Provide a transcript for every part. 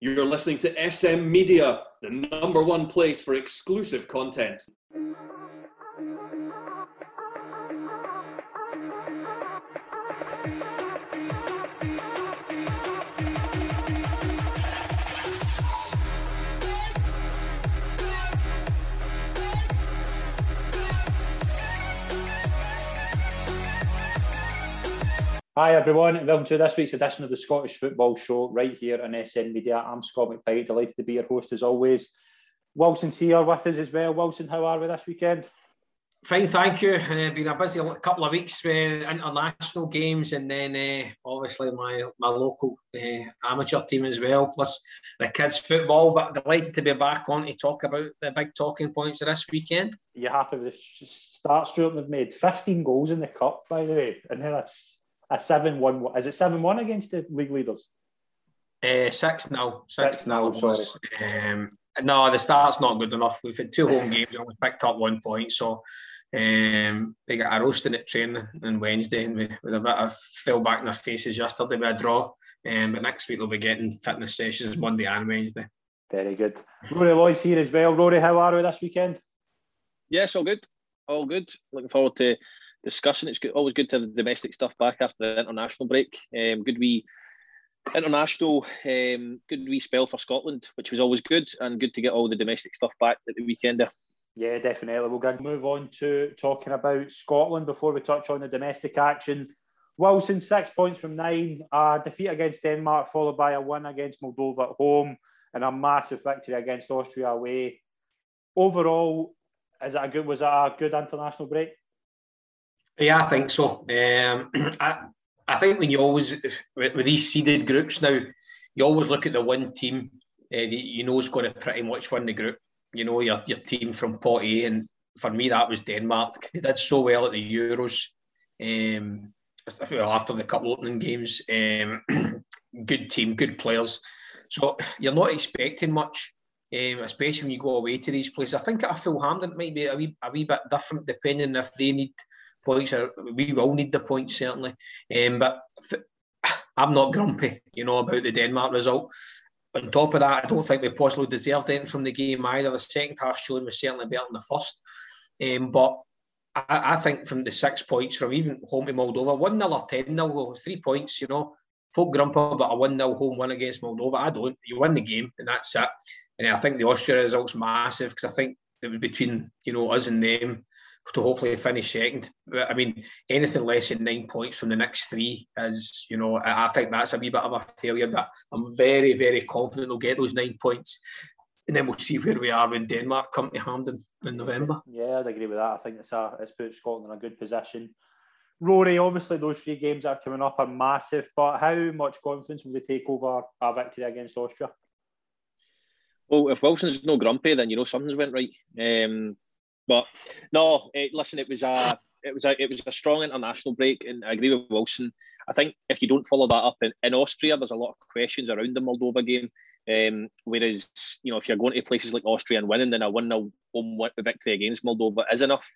You're listening to SM Media, the number one place for exclusive content. Hi everyone, and welcome to this week's edition of the Scottish Football Show right here on SN Media. I'm Scott McPike, delighted to be your host as always. Wilson's here with us as well. Wilson, how are we this weekend? Fine, thank you. Uh, been a busy couple of weeks with international games, and then uh, obviously my my local uh, amateur team as well, plus the kids' football. But delighted to be back on to talk about the big talking points of this weekend. You happy with the start, Stuart? We've made 15 goals in the cup, by the way, and that's a seven one. Is it seven one against the league leaders? Uh, six now. Six, six now. Um, no, the start's not good enough. We've had two home games and we picked up one point. So um, they got a roasting at training on Wednesday and we, with a bit of fell back in their faces yesterday with a draw. Um, but next week they'll be getting fitness sessions Monday and Wednesday. Very good. Rory Lloyd's here as well. Rory, how are we this weekend? Yes, all good. All good. Looking forward to discussing. It's good, always good to have the domestic stuff back after the international break. Um, good we international, um, good wee spell for Scotland, which was always good, and good to get all the domestic stuff back at the weekend. Yeah, definitely. We're going to move on to talking about Scotland before we touch on the domestic action. Wilson, six points from nine, a defeat against Denmark, followed by a win against Moldova at home, and a massive victory against Austria away. Overall, is that a good? Was that a good international break? Yeah, I think so. Um, I, I think when you always with, with, these seeded groups now, you always look at the one team uh, that you know is going to pretty much win the group. You know your your team from pot A, and for me that was Denmark. They did so well at the Euros. Um, after the couple opening games, um, good team, good players. So you're not expecting much, um, especially when you go away to these places. I think at a full hand it might be a wee, a wee bit different depending if they need points. Are, we will need the points certainly, um, but I'm not grumpy, you know, about the Denmark result. On top of that, I don't think we possibly deserved anything from the game either. The second half showing was certainly better than the first, um, but I, I, think from the six points from even home to Moldova, one 0 or ten 0 three points, you know. Folk grumper about a 1 0 home win against Moldova. I don't. You win the game and that's it. And I think the Austria result's massive because I think it was between you know us and them to hopefully finish second. I mean, anything less than nine points from the next three is, you know, I think that's a wee bit of a failure. But I'm very, very confident they'll get those nine points. And then we'll see where we are when Denmark come to Hampden in November. Yeah, I'd agree with that. I think it's, a, it's put Scotland in a good position. Rory, obviously those three games that are coming up are massive, but how much confidence will they take over a victory against Austria? Well, if Wilson's no grumpy, then you know something's went right. Um, but no, it, listen, it was a it was a it was a strong international break, and I agree with Wilson. I think if you don't follow that up in, in Austria, there's a lot of questions around the Moldova game. Um, whereas you know if you're going to places like Austria and winning, then a one 0 home victory against Moldova is enough.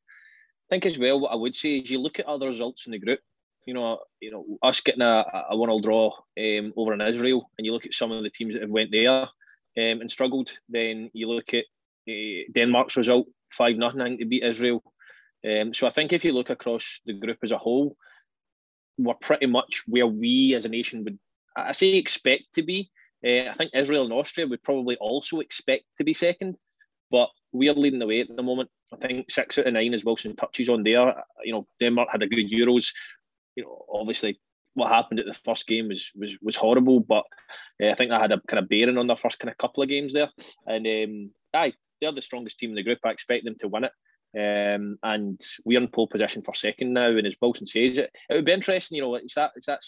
I think as well. What I would say is you look at other results in the group. You know, you know us getting a, a one 0 draw um, over in Israel, and you look at some of the teams that have went there um, and struggled. Then you look at uh, Denmark's result five nothing to beat Israel. Um, so I think if you look across the group as a whole, we're pretty much where we as a nation would, I say, expect to be. Uh, I think Israel and Austria would probably also expect to be second, but we are leading the way at the moment. I think six out of nine, as Wilson touches on there. You know, Denmark had a good Euros. You know, obviously what happened at the first game was was, was horrible, but uh, I think that had a kind of bearing on their first kind of couple of games there. And um, aye, they're the strongest team in the group. I expect them to win it. Um, and we're in pole position for second now. And as Wilson says, it it would be interesting. You know, it's that it's that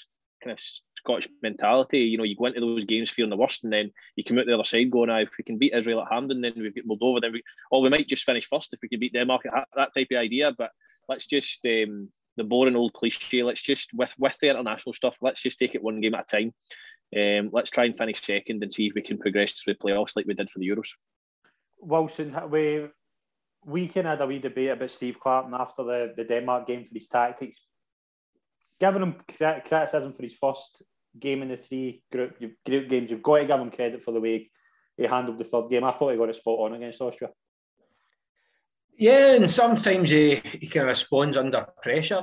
kind of Scottish mentality. You know, you go into those games feeling the worst, and then you come out the other side going, "Now, if we can beat Israel at Hampden, then we've got Moldova. Then we, or we might just finish first if we can beat Denmark." That type of idea. But let's just um, the boring old cliche. Let's just with with the international stuff. Let's just take it one game at a time. Um, let's try and finish second and see if we can progress to the playoffs like we did for the Euros. Wilson, we we can had a wee debate about Steve Clarke after the, the Denmark game for his tactics. Giving him criticism for his first game in the three group group games. You've got to give him credit for the way he handled the third game. I thought he got a spot on against Austria. Yeah, and sometimes he, he kind of responds under pressure.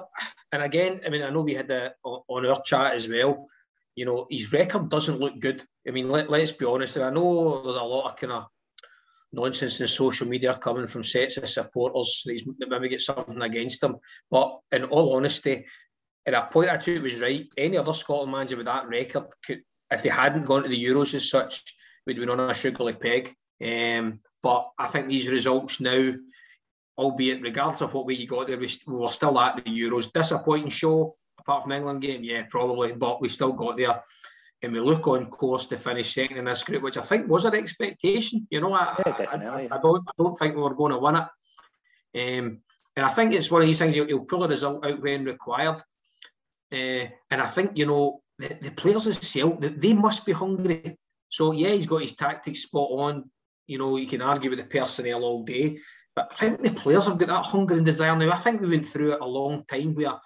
And again, I mean, I know we had the on our chat as well. You know, his record doesn't look good. I mean, let, let's be honest. I know there's a lot of kind of nonsense in social media coming from sets of supporters that, he's, that maybe get something against him. But in all honesty, at a point I took was right. Any other Scotland manager with that record could, if they hadn't gone to the Euros as such, would have been on a sugary peg. Um, but I think these results now, albeit regardless of what way you got there, we, we were still at the Euros. Disappointing show, apart from England game, yeah, probably, but we still got there and we look on course to finish second in this group, which I think was an expectation. You know, I, yeah, definitely. I, I, don't, I don't think we were going to win it. Um, and I think it's one of these things he'll, he'll pull a result out when required. Uh, and I think, you know, the, the players themselves, they, they must be hungry. So, yeah, he's got his tactics spot on. You know, you can argue with the personnel all day. But I think the players have got that hunger and desire now. I think we went through it a long time where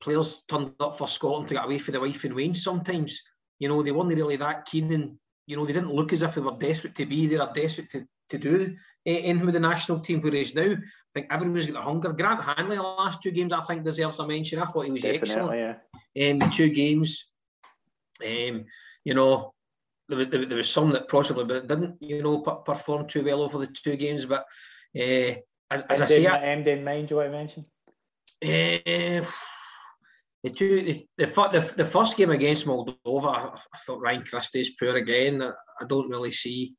players turned up for Scotland to get away from the wife and Wayne sometimes you know, they weren't really that keen and, you know, they didn't look as if they were desperate to be there, desperate to, to do anything with the national team. Whereas now, I think everyone's got their hunger. Grant Hanley, the last two games, I think deserves a mention. I thought he was Definitely, excellent. Yeah. Um, the two games, um, you know, there, there, there, was some that possibly but didn't, you know, perform too well over the two games. But uh, as, as I say, end in mind, do you want to mention? Uh, the two, the, the, the, first game against Moldova, I, I thought Ryan Christie's poor again. I, I don't really see,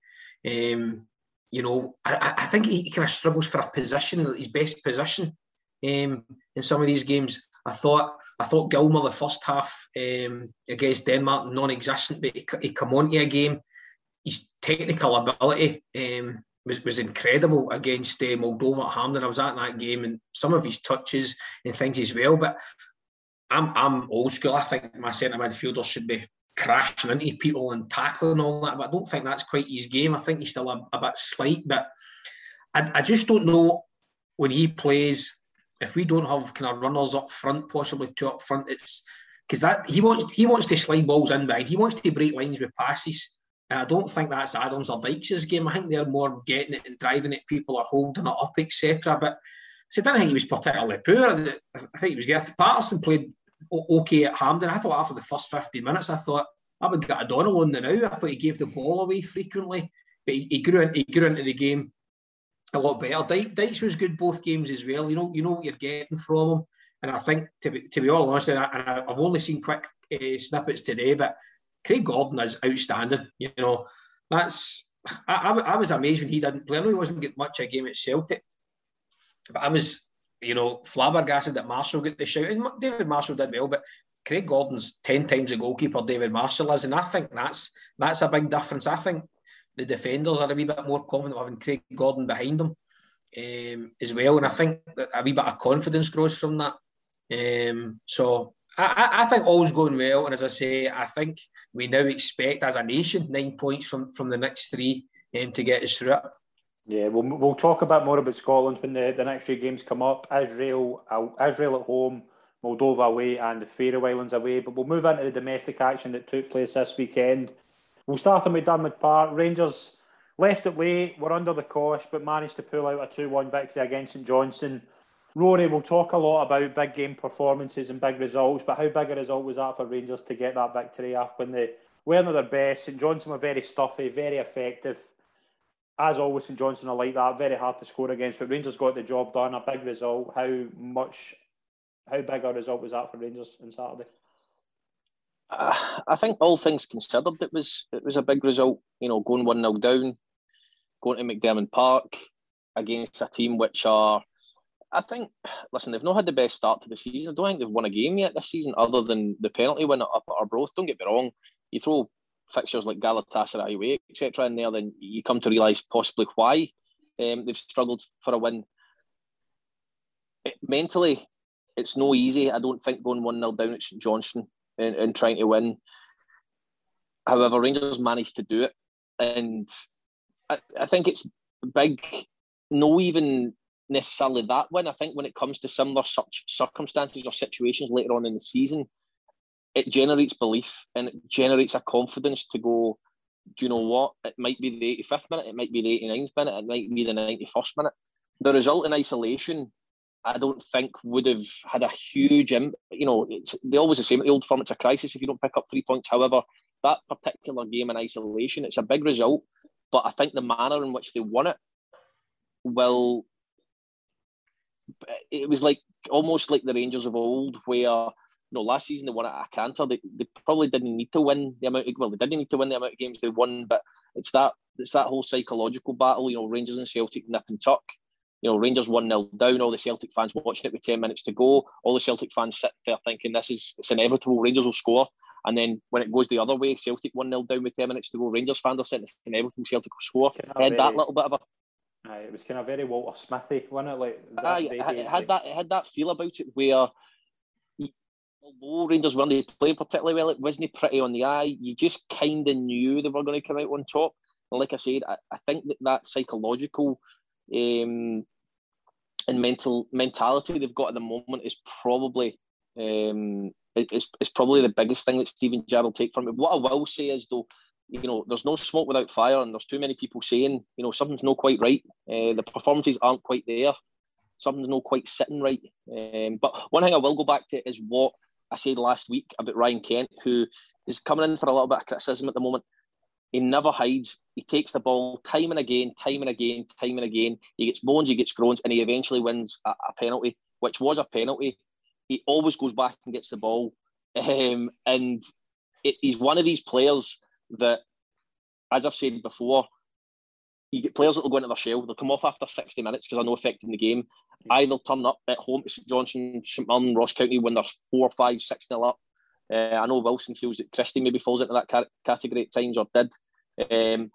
um, you know, I, I think he kind of struggles for a position, his best position um, in some of these games. I thought I thought Gilmour the first half um, against Denmark non-existent, but he, he come onto a game. His technical ability um, was, was incredible against uh, Moldova at Hampden. I was at that game and some of his touches and things as well. But I'm I'm old school. I think my centre midfielder should be crashing into people and tackling all that, but I don't think that's quite his game. I think he's still a, a bit slight, but I, I just don't know when he plays if we don't have kind of runners up front, possibly two up front. It's because that he wants he wants to slide balls in behind. He wants to break lines with passes. And I don't think that's Adams or Dykes' game. I think they're more getting it and driving it. People are holding it up, etc. But so I don't think he was particularly poor. I think he was good. Patterson played okay at Hampden. I thought after the first 50 minutes, I thought I would get O'Donnell on the now. I thought he gave the ball away frequently, but he, he grew he grew into the game a lot better. Dyche, Dykes was good both games as well. You know, you know what you're getting from him. And I think, to be, to be all honest, and, I, have only seen quick uh, snippets today, but Craig Gordon is outstanding. You know, that's I, I, I was amazed when he didn't play. I know he wasn't getting much a game at Celtic, but I was you know, flabbergasted that Marshall got the shout. And David Marshall did well, but Craig Gordon's 10 times the goalkeeper David Marshall is. And I think that's that's a big difference. I think the defenders are a wee bit more confident having Craig Gordon behind them um, as well. And I think that a wee bit of confidence grows from that. Um, so I, I think all's going well. And as I say, I think we now expect as a nation nine points from, from the next three um, to get us through it. Yeah, we'll, we'll talk a bit more about Scotland when the, the next few games come up. Israel, Israel at home, Moldova away, and the Faroe Islands away. But we'll move into the domestic action that took place this weekend. We'll start on with Diarmuid Park. Rangers left it late, were under the cosh, but managed to pull out a 2 1 victory against St Johnstone. Rory, we'll talk a lot about big game performances and big results, but how big a result was that for Rangers to get that victory up when they weren't at their best? St Johnstone were very stuffy, very effective as always, St Johnstone are like that, very hard to score against. But Rangers got the job done, a big result. How much, how big a result was that for Rangers on Saturday? Uh, I think all things considered, it was it was a big result. You know, going one 0 down, going to McDiarmid Park against a team which are, I think, listen, they've not had the best start to the season. I don't think they've won a game yet this season, other than the penalty win up at Arbroath. Don't get me wrong, you throw fixtures like Galatasaray away, etc., in there, then you come to realise possibly why um, they've struggled for a win. It, mentally, it's no easy. I don't think going 1 0 down at St Johnstone and, and trying to win. However, Rangers managed to do it. And I, I think it's big, no even necessarily that win. I think when it comes to similar such circumstances or situations later on in the season, it generates belief and it generates a confidence to go. Do you know what? It might be the 85th minute, it might be the 89th minute, it might be the 91st minute. The result in isolation, I don't think would have had a huge impact. You know, it's they always the same the old firm. It's a crisis if you don't pick up three points. However, that particular game in isolation, it's a big result. But I think the manner in which they won it will. It was like almost like the Rangers of old, where know last season they won at a canter. They, they probably didn't need to win the amount. Of, well, they didn't need to win the amount of games they won, but it's that it's that whole psychological battle. You know, Rangers and Celtic nip and tuck. You know, Rangers one 0 down. All the Celtic fans watching it with ten minutes to go. All the Celtic fans sit there thinking this is it's inevitable. Rangers will score. And then when it goes the other way, Celtic 1 0 down with 10 minutes to go, Rangers fans are sitting in Everton, Celtic will score. Kind had that little bit of a. Aye, it was kind of very Walter Smithy, wasn't it? Like, aye, it, it had that, it had that feel about it where, although Rangers weren't playing particularly well, it wasn't pretty on the eye. You just kind of knew they were going to come out on top. And like I said, I, I think that that psychological um, and mental mentality they've got at the moment is probably um, it's, it's probably the biggest thing that Steven Gerrard will take from it. What I will say is though, you know, there's no smoke without fire, and there's too many people saying, you know, something's not quite right. Uh, the performances aren't quite there. Something's not quite sitting right. Um, but one thing I will go back to is what I said last week about Ryan Kent, who is coming in for a little bit of criticism at the moment. He never hides. He takes the ball time and again, time and again, time and again. He gets moans, he gets groans, and he eventually wins a, a penalty, which was a penalty he always goes back and gets the ball. Um, and it, he's one of these players that, as I've said before, you get players that will go into their shell. They'll come off after 60 minutes because I know no effect in the game. Either turn up at home to St Johnstone, St Mirren, Ross County when they're four, five, six nil up. Uh, I know Wilson feels that Christie maybe falls into that category at times or did. Um,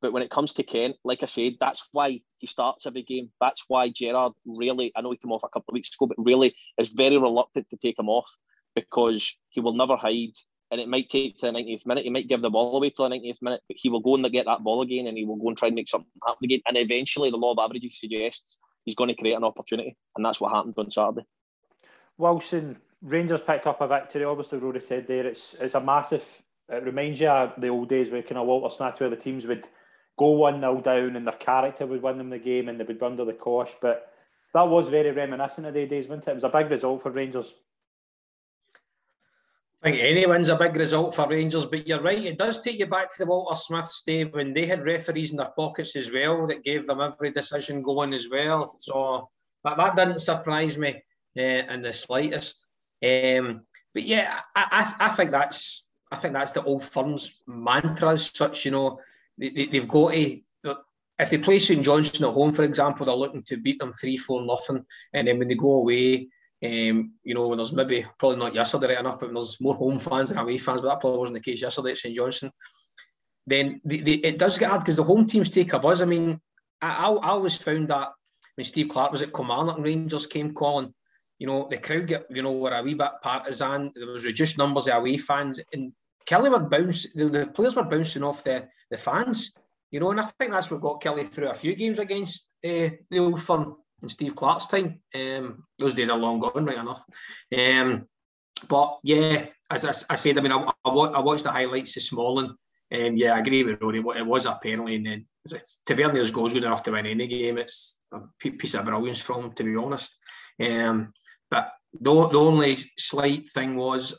but when it comes to Kent, like I said, that's why he starts every game. That's why Gerrard really, I know he came off a couple of weeks ago, but really is very reluctant to take him off because he will never hide. And it might take to the 90th minute. He might give the ball away to the 90th minute, but he will go and get that ball again and he will go and try and make something happen again. And eventually, the law of averages suggests he's going to create an opportunity. And that's what happened on Saturday. Wilson, Rangers picked up a victory. Obviously, Rory said there, it's it's a massive. It reminds you of the old days where kind of Walter Smith, where the teams would go 1 0 down and their character would win them the game and they would run to the cosh. But that was very reminiscent of the days, wasn't it? It was a big result for Rangers. I think any win's a big result for Rangers, but you're right, it does take you back to the Walter Smith day when they had referees in their pockets as well that gave them every decision going as well. So that, that didn't surprise me uh, in the slightest. Um, but yeah, I, I, I think that's I think that's the old firm's mantra as such, you know, they, they, have got to. If they play St Johnstone at home, for example, they're looking to beat them three, four, nothing, and then when they go away, um, you know, when there's maybe probably not yesterday right enough, but there's more home fans than away fans, but that probably wasn't the case yesterday at St Johnstone. Then the, the, it does get hard because the home teams take a buzz. I mean, I, I, always found that when Steve Clarke was at Kilmarnock and Rangers came calling, you know, the crowd get, you know, were a wee bit partisan. There was reduced numbers of away fans, and Killie were bouncing, the, the, players were bouncing off the, the fans, you know, and I think that's what got Killie through a few games against uh, the old firm in Steve Clarke's time. Um, those days are long gone, right enough. Um, but yeah, as I, I, said, I mean, I, I, I watched the highlights this morning. Um, yeah, I agree with Rory. It was apparently, and then Tavernier's goal goal's good enough to win any game. It's a piece of brilliance from him, to be honest. Um, but the, the only slight thing was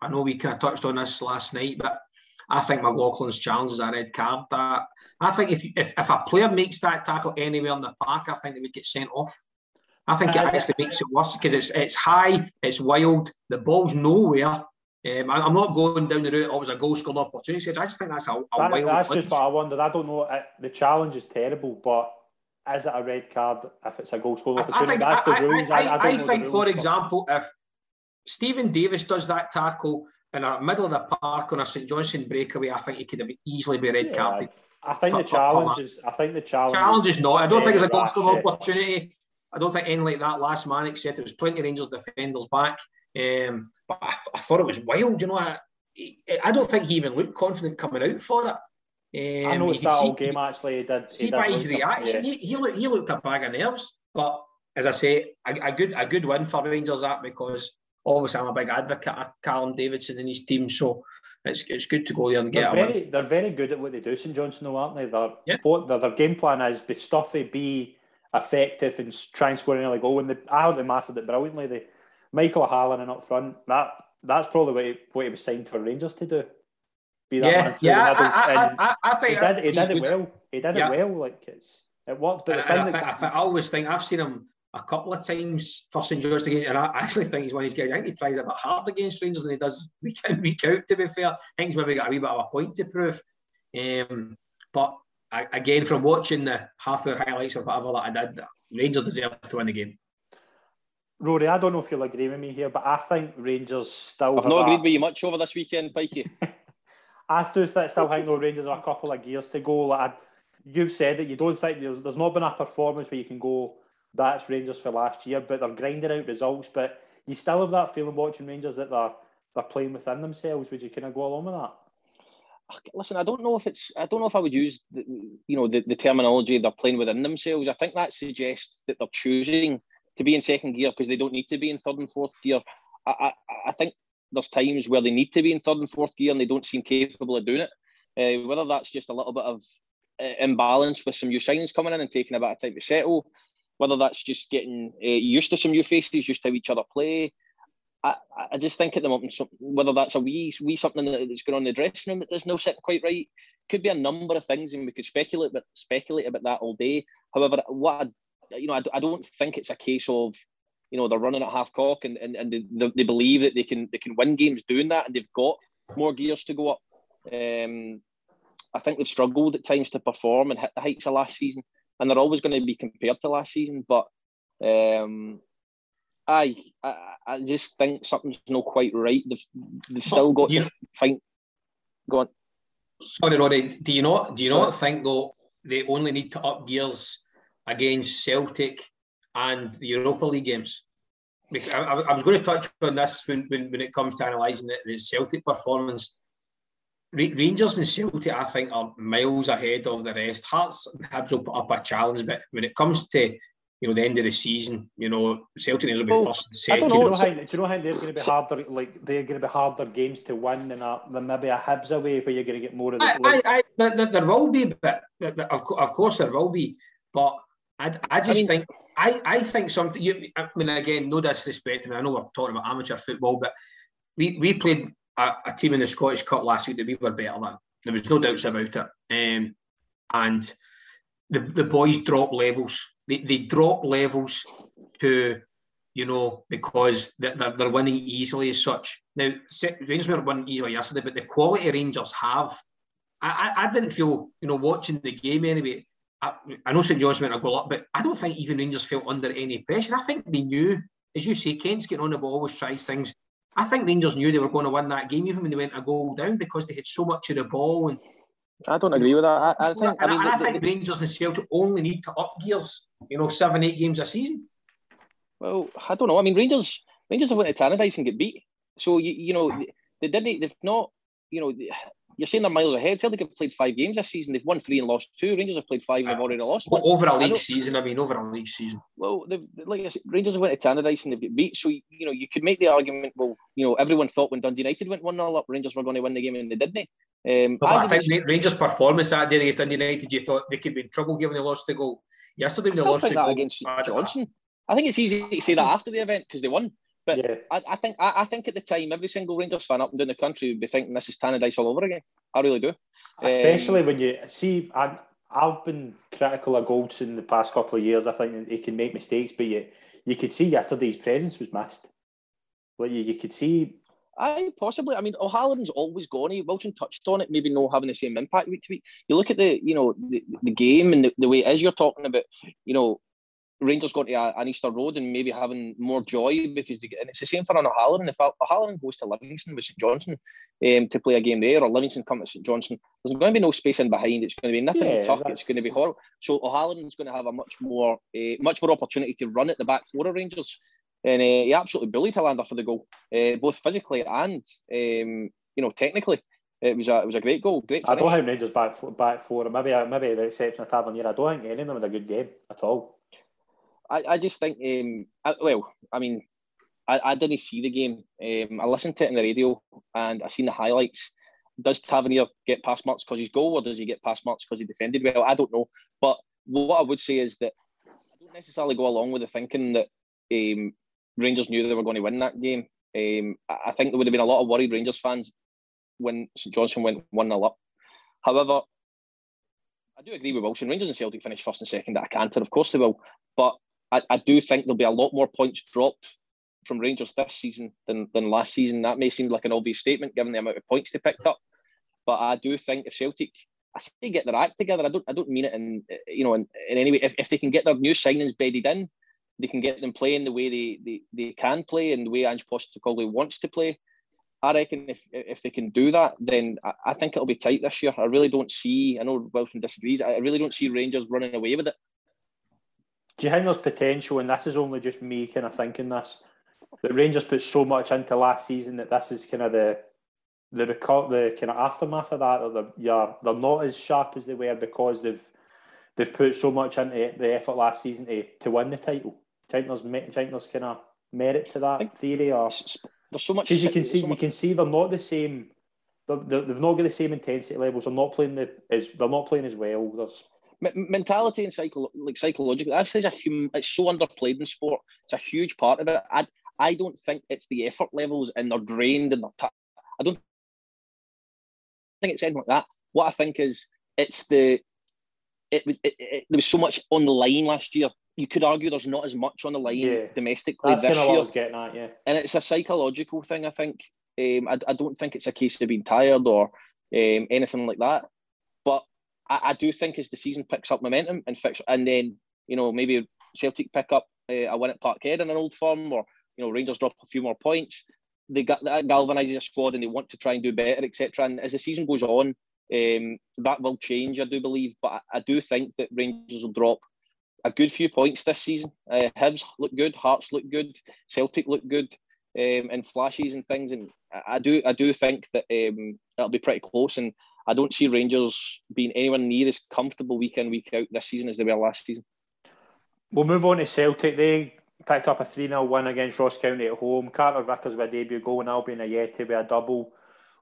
I know we kind of touched on this last night, but I think McLaughlin's challenge is a red card. That I think if, if, if a player makes that tackle anywhere in the park, I think they would get sent off. I think it actually makes it worse because it's it's high, it's wild, the ball's nowhere. Um, I, am not going down the route. Oh, it was a goal scored opportunity. I just think that's a, a that, wild. That's just what I wondered. I don't know. Uh, the challenge is terrible, but is it a red card if it's a goal scored opportunity? I think, that's I, the rules. I, I, I think, for example, if Stephen Davis does that tackle in the middle of the park on a St Johnstone breakaway. I think he could have easily been red carded. Yeah, I think for, the challenge for, is. I think the challenge. Challenge is not. I don't think it's a goal opportunity. I don't think anything like that last man except it was plenty of Rangers defenders back. Um, but I, I, thought it was wild. You know, I, I don't think he even looked confident coming out for it. Um, I noticed that whole game actually. He did. See he by his reaction, yeah. he, he, looked, he looked a bag of nerves. But as I say, a, a good a good win for Rangers that because obviously I'm a big advocate of Callum Davidson and his team, so it's it's good to go there and get they're. Very, they're very good at what they do, St Johnstone, though, aren't they? Their, yeah. their, their game plan is be stuffy, be effective, and try and score an early goal. And they, I thought they mastered it brilliantly. They, Michael Halloran up front, that that's probably what he, what he was signed for Rangers to do. Be that yeah, yeah. I, I, I, think he did, he did it well. He did yeah. it well. Like it's it worked. But and, and I, think, I, think, I always think I've seen him a couple of times for St George again, and I actually think he's one of these guys. I think he tries a bit hard against Rangers than he does week in week out. To be fair, I think he's maybe got a wee bit of a point to prove. Um, but I, again, from watching the half-hour highlights or whatever that I did, Rangers deserve to win the game. Rory, I don't know if you'll agree with me here, but I think Rangers still. I've not agreed with you much over this weekend, Pikey. I do still think though Rangers are a couple of gears to go. Like I, you've said that you don't think there's, there's not been a performance where you can go that's Rangers for last year, but they're grinding out results. But you still have that feeling watching Rangers that they're they're playing within themselves. Would you kind of go along with that? Listen, I don't know if it's. I don't know if I would use the, you know the, the terminology they're playing within themselves. I think that suggests that they're choosing to be in second gear because they don't need to be in third and fourth gear. I, I, I think there's times where they need to be in third and fourth gear and they don't seem capable of doing it. Uh, whether that's just a little bit of uh, imbalance with some new signings coming in and taking a bit of time to settle, whether that's just getting uh, used to some new faces, used to each other play. I, I just think at the moment, whether that's a wee, wee something that's going on in the dressing room that there's no sitting quite right, could be a number of things, and we could speculate, but speculate about that all day. However, what I, you know, I, I don't think it's a case of you know they're running at half cock and, and, and they, they believe that they can they can win games doing that, and they've got more gears to go up. Um, I think they've struggled at times to perform and hit the heights of last season and they're always going to be compared to last season. But um, I, I, I just think something's not quite right. They've, they've still got you, to find. Go on. Sorry, Roddy. Do you not do you not think though they only need to up gears against Celtic and the Europa League games? I, I, was going to touch on this when, when, when it comes to analysing the, the Celtic performance. Rangers and Celtic, I think, are miles ahead of the rest. Hearts and Hibs will put up a challenge, but when it comes to you know the end of the season, you know Celtic will be well, first and second. I don't know. Do you know how, they're going to be harder? Like they're going to be harder games to win than, a, than maybe a Hibs away, where you're going to get more of the. I, like... I, I, there, there will be, but of, of course there will be, but I, I just I mean, think I, I think something. You, I mean, again, no disrespect, and I know we're talking about amateur football, but we we played a, team in the Scottish Cup last week that we were better than. There was no doubts about it. Um, and the, the boys drop levels. They, they drop levels to, you know, because they're, they're winning easily as such. Now, Rangers weren't winning easily yesterday, but the quality Rangers have, I, I, I didn't feel, you know, watching the game anyway. I, I know St John's went a goal up, but I don't think even Rangers felt under any pressure. I think they knew, as you say, Kent's getting on the ball, always tries things. I think Rangers knew they were going to win that game even when they went a goal down because they had so much of the ball. And I don't agree with that. I, I think. I, mean, I the, think the, Rangers and Celtic only need to up gears. You know, seven, eight games a season. Well, I don't know. I mean, Rangers, Rangers have went to Tannadice and get beat. So you, you know, they didn't. They've not. You know, you're saying they're miles ahead. Celtic have played five games this season. They've won three and lost two. Rangers have played five and they've already lost one. Over a league season, I mean, over a league season. Well, like I said, Rangers have went to Tannadice and they've got beat. So, you know, you could make the argument, well, you know, everyone thought when Dundee United went 1 0 up, Rangers were going to win the game and they didn't. Um, I, I, think Rangers' performance that day against Dundee United, you thought they could be in trouble given they lost the goal. Yesterday, when they lost the goal. against Johnson. I think it's easy to say that after the event because they won. But yeah. I, I, think I, I, think at the time every single Rangers fan up and down the country would be thinking this is Tannadice all over again. I really do. Especially um, when you see, I, I've been critical of Golds in the past couple of years. I think he can make mistakes, but you you could see yesterday's presence was missed. Like you, you could see. I possibly. I mean, O'Halloran's always gone. He Wilson touched on it, maybe not having the same impact week to week. You look at the, you know, the, the game and the, the way as you're talking about, you know, Rangers going to an Easter Road and maybe having more joy because they get, and it's the same for an O'Halloran. If O'Halloran goes to Livingston with St Johnstone um, to play a game there, or Livingston come to St Johnstone, there's going to be no space in behind. It's going to be nothing yeah, tough. It's going to be horrible. So O'Halloran's going to have a much more, uh, much more opportunity to run at the back four of Rangers, and uh, he absolutely bullied Helander for the goal, uh, both physically and um, you know technically. It was a it was a great goal. Great. Finish. I don't think Rangers back back four. Maybe maybe the exception of Tavernier. I don't think any of them had a good game at all. I, I just think, um, I, well, I mean, I, I didn't see the game. Um, I listened to it on the radio and I seen the highlights. Does Tavernier get past marks because he's goal, or does he get past marks because he defended well? I don't know. But what I would say is that I don't necessarily go along with the thinking that um, Rangers knew they were going to win that game. Um, I think there would have been a lot of worried Rangers fans when St Johnstone went 1 0 up. However, I do agree with Wilson. Rangers and Celtic finish first and second at a canter. Of course they will. But I, I do think there'll be a lot more points dropped from Rangers this season than, than last season. That may seem like an obvious statement given the amount of points they picked up. But I do think if Celtic I say get their act together, I don't I don't mean it in you know in, in any way. If, if they can get their new signings bedded in, they can get them playing the way they, they, they can play and the way Ange Postecoglou wants to play. I reckon if if they can do that, then I, I think it'll be tight this year. I really don't see. I know Wilson disagrees. I really don't see Rangers running away with it. Do you think there's potential, and this is only just me kind of thinking this, The Rangers put so much into last season that this is kind of the the record, the kind of aftermath of that, or the, yeah, they're not as sharp as they were because they've they've put so much into the effort last season to, to win the title. Do you think there's, do you think there's kind of merit to that theory, or there's so much because you can see so you can see they're not the same. They're, they've not got the same intensity levels. They're not playing the as they're not playing as well. There's mentality and psycho like psychological. Actually, it's a human. It's so underplayed in sport. It's a huge part of it. I I don't think it's the effort levels and they're drained and they're. T- I I don't think it's anything like that. What I think is it's the it, it, it, there was so much on the line last year. You could argue there's not as much on the line yeah. domestically That's this year. What I was getting at, yeah. And it's a psychological thing, I think. Um, I, I don't think it's a case of being tired or um, anything like that. I, I, do think as the season picks up momentum and fix, and then you know maybe Celtic pick up uh, a win at Parkhead in an old firm, or you know Rangers drop a few more points. They got that galvanises a squad and they want to try and do better, etc. And as the season goes on, um, that will change, I do believe. But I, I, do think that Rangers will drop a good few points this season. Uh, Hibs look good, Hearts look good, Celtic look good, um, and flashes and things. And I, do, I do think that um, it'll be pretty close. And I don't see Rangers being anywhere near as comfortable week in week out this season as they were last season. We'll move on to Celtic. They picked up a 3 0 win against Ross County at home. Carter Vickers with a debut goal and Albian Ajeti with a double.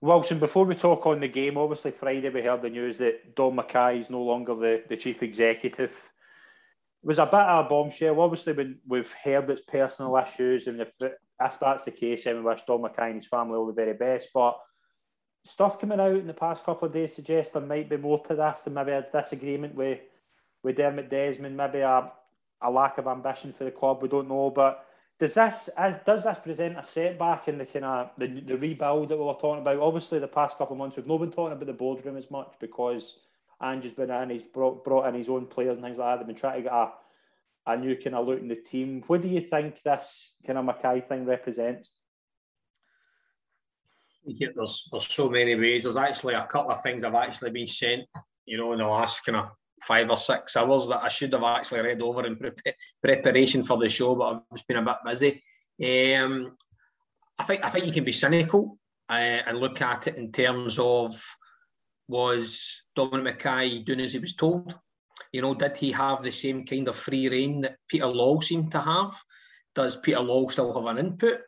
Wilson, before we talk on the game, obviously Friday we heard the news that Dom McKay is no longer the, the chief executive. It was a bit of a bombshell. Obviously, when we've heard it's personal issues, and if, if that's the case, then we wish Dom McKay and his family all the very best. But stuff coming out in the past couple of days suggests there might be more to this than maybe a disagreement with, with Dermot Desmond, maybe a, a lack of ambition for the club. We don't know. But does this as does this present a setback in the kind of the, the rebuild that we were talking about? Obviously, the past couple of months we've not been talking about the boardroom as much because Ange's been in, he's brought brought in his own players and things like that. They've been trying to get a, a new kind of look in the team. What do you think this kind of McKay thing represents? Yeah, there's there's so many ways. There's actually a couple of things I've actually been sent, you know, in the last kind of five or six hours that I should have actually read over in pre- preparation for the show, but I've just been a bit busy. Um, I think I think you can be cynical uh, and look at it in terms of was Dominic McKay doing as he was told? You know, did he have the same kind of free reign that Peter Lawwell seemed to have? Does Peter Lawwell still have an input?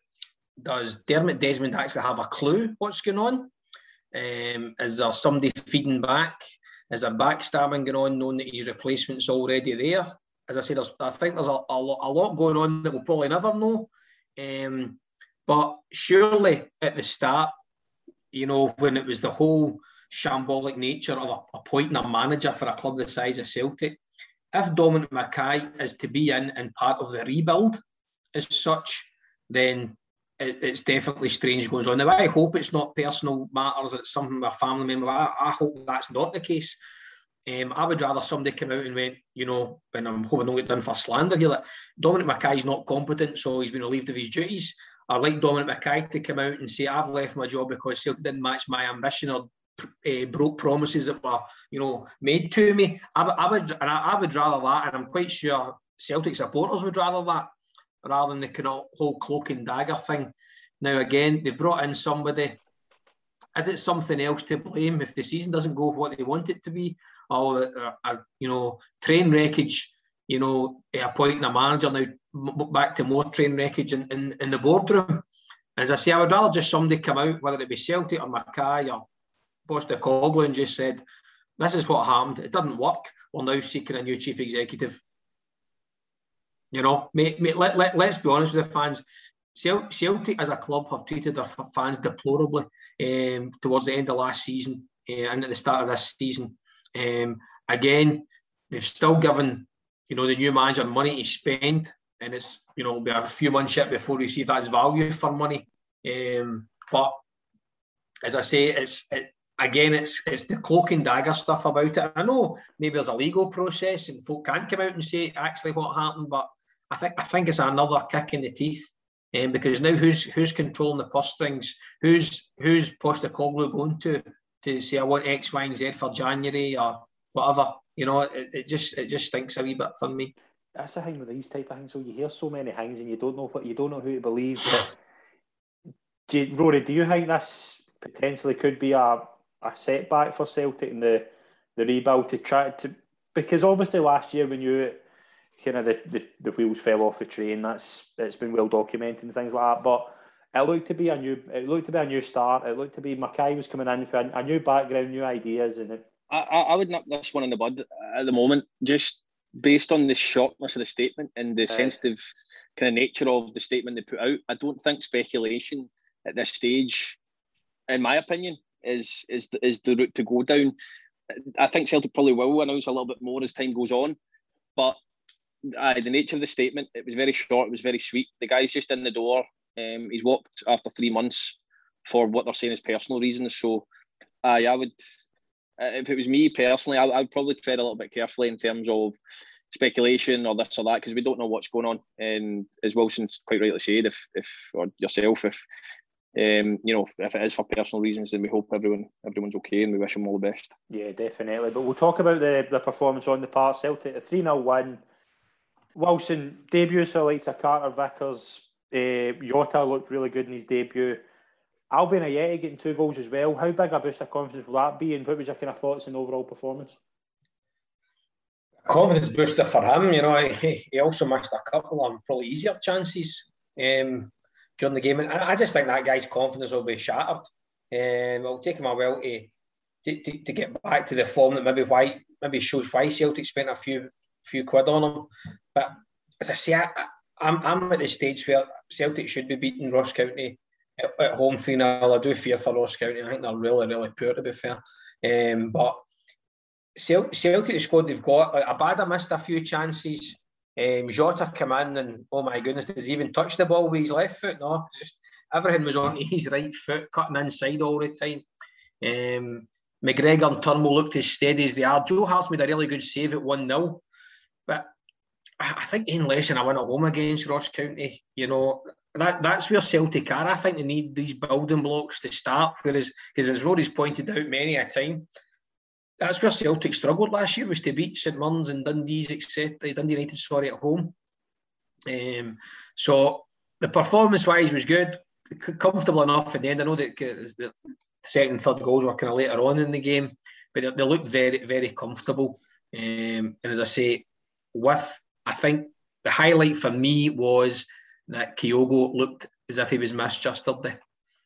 Does Dermot Desmond actually have a clue what's going on? Um, is there somebody feeding back? Is there backstabbing going on, knowing that his replacement's already there? As I said, I think there's a, a, lot, a lot going on that we'll probably never know. Um, but surely at the start, you know, when it was the whole shambolic nature of appointing a manager for a club the size of Celtic, if Dominic McKay is to be in and part of the rebuild as such, then it, it's definitely strange going on. Now, I hope it's not personal matters, it's something with a family member. I, I hope that's not the case. Um, I would rather somebody come out and went, you know, when I'm hoping don't get done for slander here, that Dominic McKay's not competent, so he's been relieved of his duties. I'd like Dominic McKay to come out and say, I've left my job because Celtic didn't match my ambition or uh, broke promises that were, you know, made to me. I, I would, and I, I, would rather that, and I'm quite sure Celtic supporters would rather that rather than the kind of whole cloak and dagger thing. Now, again, they've brought in somebody. Is it something else to blame if the season doesn't go what they want it to be? Or, uh, uh, you know, train wreckage you know, appointing a manager now back to more train wreckage in, in, in the boardroom. As I say, I would rather just somebody come out, whether it be Celtic or McKay or Postecoglou, and just said, "This is what happened. It didn't work. We're now seeking a new chief executive." You know, mate, mate, let, let, let's be honest with the fans. Celtic as a club have treated their fans deplorably um, towards the end of last season uh, and at the start of this season. Um, again, they've still given you know the new manager money to spend, and it's you know we have a few months yet before we see if that's value for money. Um, but as I say, it's it, again, it's it's the cloak and dagger stuff about it. I know maybe there's a legal process and folk can't come out and say actually what happened, but I think I think it's another kick in the teeth. Um, because now who's who's controlling the purse strings? Who's who's Postecoglou going to to say I want X, Y, and Z for January or whatever? You know, it, it just it just stinks a wee bit for me. That's the thing with these type of things. So you hear so many things and you don't know what you don't know who to believe. But do you, Rory, do you think this potentially could be a, a setback for Celtic in the the rebuild to try to because obviously last year when you kind of the, the, the wheels fell off the train. That's it's been well documented and things like that. But it looked to be a new it looked to be a new start. It looked to be McKay was coming in for a, new background, new ideas, and it. I, I would nip this one in the bud at the moment, just based on the sharpness of the statement and the sensitive kind of nature of the statement they put out. I don't think speculation at this stage, in my opinion, is is is the route to go down. I think Celtic probably will announce a little bit more as time goes on, but uh, the nature of the statement, it was very short, it was very sweet. The guy's just in the door. Um, he's walked after three months for what they're saying is personal reasons. So, uh, I would, if it was me personally, I, I would probably tread a little bit carefully in terms of speculation or this or that because we don't know what's going on. And as Wilson's quite rightly said, if if or yourself, if um, you know, if it is for personal reasons, then we hope everyone everyone's okay and we wish them all the best. Yeah, definitely. But we'll talk about the the performance on the part. Celtic, a 3 0 win. Wilson debuts for likes of Carter Vickers. Uh, Jota looked really good in his debut. Albian Ajeti getting two goals as well. How big a boost of confidence will that be? And what was your kind of thoughts on overall performance? Confidence booster for him. You know, he, he also missed a couple of probably easier chances um, during the game. And I just think that guy's confidence will be shattered. Um, it'll take him a while to, to, to get back to the form that maybe why maybe shows why Celtic spent a few few quid on him. But as I say, I, am I'm, I'm at the stage where Celtic should be beating Ross County at, at home 3 0. I do fear for Ross County. I think they're really, really poor, to be fair. Um, but Celtic, the squad they've got, like, Abada missed a few chances. Um, Jota came in and, oh my goodness, does he even touch the ball with his left foot? No, just everything was on his right foot, cutting inside all the time. Um, McGregor and Turnbull looked as steady as they are. Joe Hart's made a really good save at 1 0. But I think in less than I win at home against Ross County, you know, that that's where Celtic are. I think they need these building blocks to start. Whereas, because as Rory's pointed out many a time, that's where Celtic struggled last year was to beat St Mirren's and Dundee's, etc. Dundee United, sorry, at home. Um, so the performance-wise was good, comfortable enough at the end. I know that the second third goals were kind of later on in the game, but they, they looked very, very comfortable. Um, and as I say, with I think the highlight for me was that Kyogo looked as if he was missed yesterday.